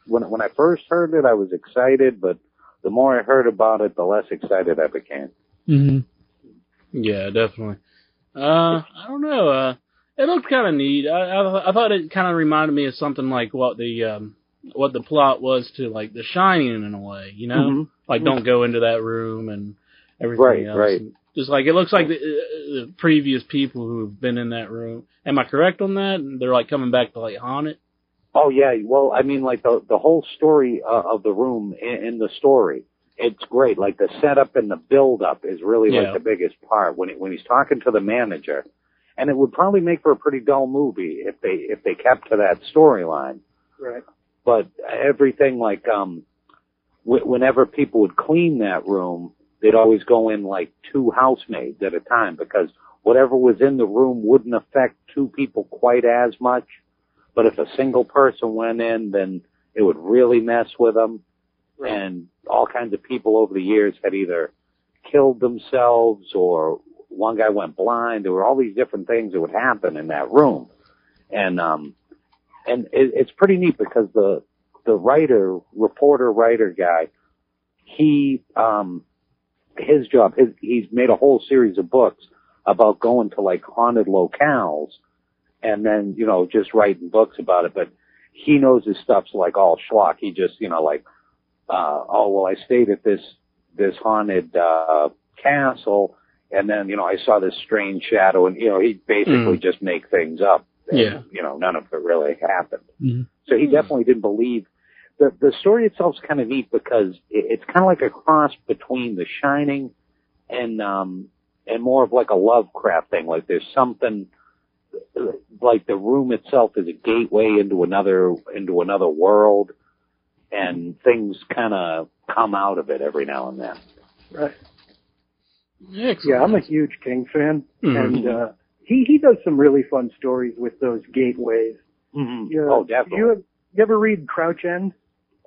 when when I first heard it I was excited but the more I heard about it the less excited I became Mm-hmm. Yeah, definitely. Uh, I don't know. Uh, it looked kind of neat. I, I I thought it kind of reminded me of something like what the um what the plot was to like The Shining in a way. You know, Mhm. like don't go into that room and everything Right, else. right. Just like it looks like the, uh, the previous people who've been in that room. Am I correct on that? They're like coming back to like haunt it. Oh yeah, well, I mean, like the the whole story uh, of the room in, in the story, it's great. Like the setup and the build up is really Yeah. like the biggest part when he, when he's talking to the manager, and it would probably make for a pretty dull movie if they if they kept to that storyline. Right. But everything like um, w- whenever people would clean that room, they'd always go in like two housemaids at a time because whatever was in the room wouldn't affect two people quite as much. But if a single person went in, then it would really mess with them. And all kinds of people over the years had either killed themselves or one guy went blind. There were all these different things that would happen in that room. And, um, and it, it's pretty neat because the, the writer, reporter writer guy, he, um, his job, his, he's made a whole series of books about going to like haunted locales and then, you know, just writing books about it. But he knows his stuff's like all schlock. He just, you know, like, uh, oh, well, I stayed at this, this haunted, uh, castle and then, you know, I saw this strange shadow and, you know, he basically Mm. just make things up. And, Yeah. You know, none of it really happened. Mhm. So he definitely didn't believe. The the story itself's kind of neat because it, it's kind of like a cross between The Shining and um, and more of like a Lovecraft thing. Like there's something like the room itself is a gateway into another into another world, and things kind of come out of it every now and then. Right. Excellent. Yeah, I'm a huge King fan, Mhm. and uh, he he does some really fun stories with those gateways. Mm-hmm. Yeah, Oh, definitely. You, you ever read Crouch End?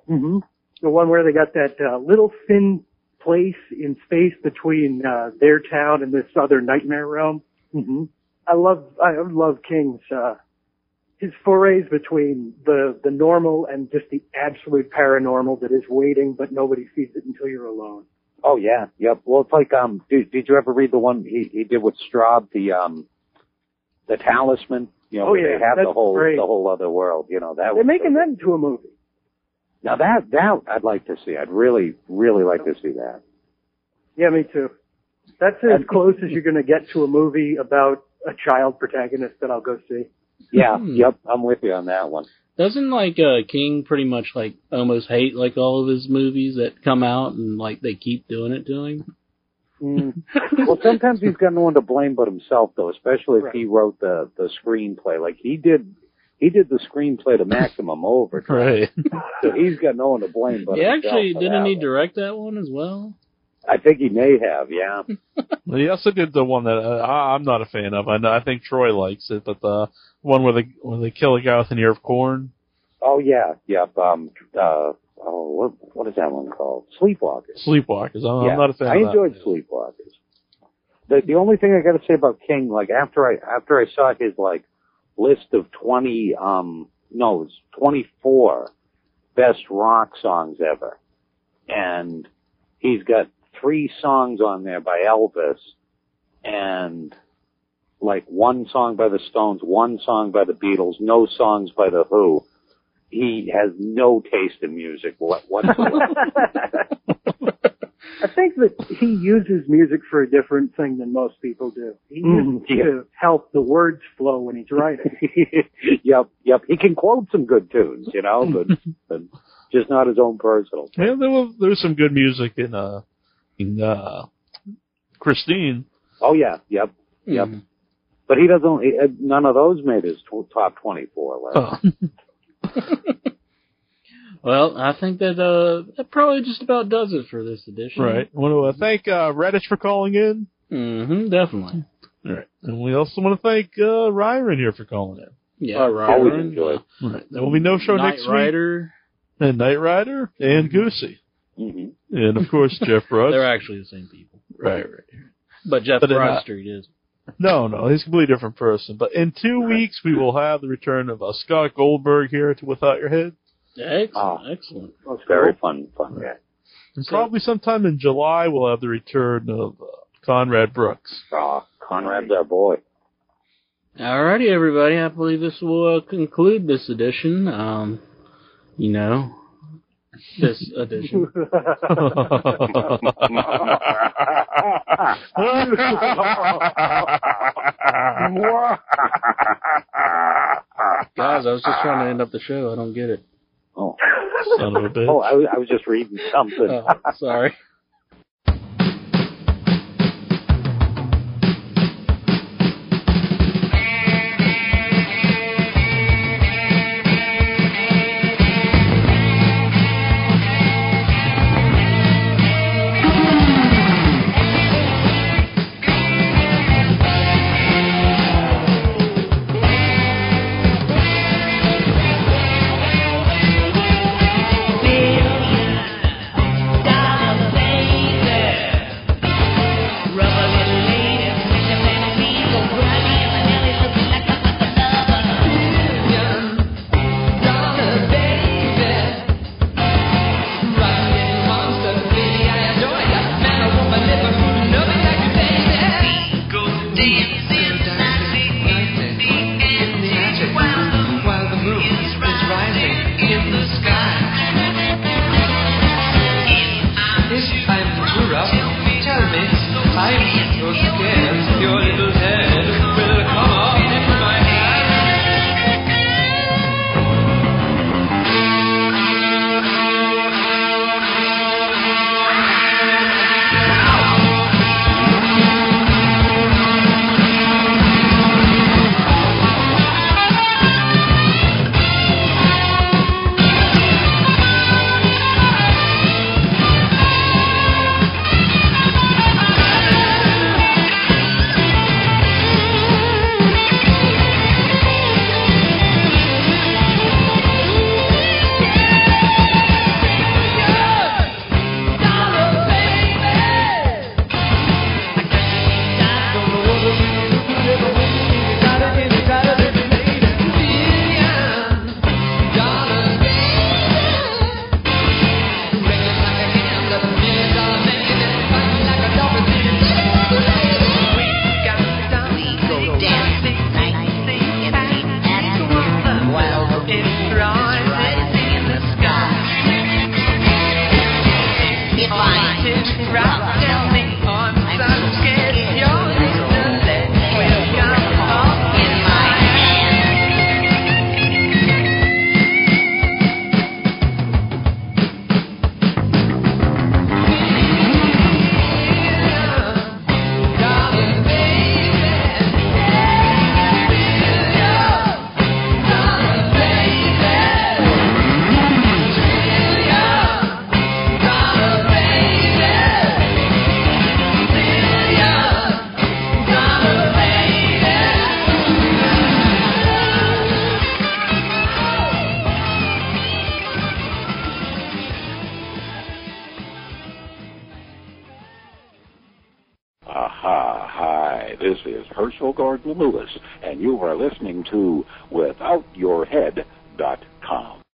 Mm-hmm. The one where they got that uh, little thin place in space between uh, their town and this other nightmare realm. Mm-hmm. I love I love King's uh, his forays between the the normal and just the absolute paranormal that is waiting, but nobody sees it until you're alone. Oh yeah, yep. Well, it's like um, did, did you ever read the one he he did with Straub, the um, the Talisman? You know, Oh, where yeah, they have the whole great. the whole other world. You know that. They're was making that into a movie. Now that that I'd like to see. I'd really really like to see that. Yeah, me too. That's as close as you're going to get to a movie about a child protagonist that I'll go see. Yeah, Hmm. yep. I'm with you on that one. Doesn't like uh King pretty much like almost hate like all of his movies that come out and like they keep doing it to him? Mm. well, sometimes he's got no one to blame but himself, though. Especially if Right. he wrote the the screenplay. Like he did, he did the screenplay to Maximum Overdrive. Right. So he's got no one to blame but He actually didn't that he one. direct that one as well? I think he may have. Yeah. Well, he also did the one that uh, I- I'm not a fan of. I know, I think Troy likes it, but the one where they where they kill a guy with an ear of corn. Oh yeah. Yep. Um. Uh. Oh, what what is that one called? Sleepwalkers. Sleepwalkers. I'm, yeah. I'm not a fan. I of that. enjoyed Sleepwalkers. The the only thing I got to say about King, like after I after I saw his like list of twenty um no, it's twenty four best rock songs ever, and he's got three songs on there by Elvis, and like one song by the Stones, one song by the Beatles, no songs by the Who. He has no taste in music what- whatsoever. I think that he uses music for a different thing than most people do. He Mm, uses yeah. to help the words flow when he's writing. yep, yep. He can quote some good tunes, you know, but, but just not his own personal. Yeah, there was there was some good music in uh in uh Christine. Oh yeah, yep, yep. Mhm. But he doesn't. he- uh, None of those made his tw- top twenty-four list. Oh. Well, I think that uh that probably just about does it for this edition. Right. I want to uh, thank uh, Redditch for calling in. Mm-hmm, definitely. All right. And we also want to thank uh, Ryron here for calling in. Yeah, Oh, right. always enjoyed. All right. There will be no show Knight next week. Rider. And Knight Rider and Goosey. hmm And of course Jeff Bruss. They're actually the same people. right, right. But Jeff But Broad uh, Street is. No, no, he's a completely different person. But in two weeks we will have the return of uh, Scott Goldberg here to Without Your Head. Excellent, Oh. excellent. Most Very fun, fun guy. And So- probably sometime in July we'll have the return of uh, Conrad Brooks. Oh, Conrad's our boy. Alrighty, everybody. I believe this will uh, conclude this edition. Um, you know, this edition. Guys, I was just trying to end up the show. I don't get it. Oh, Son of a oh, bitch. oh, I, was- I was just reading something. Oh, sorry. Lewis, and you are listening to WithoutYourHead.com.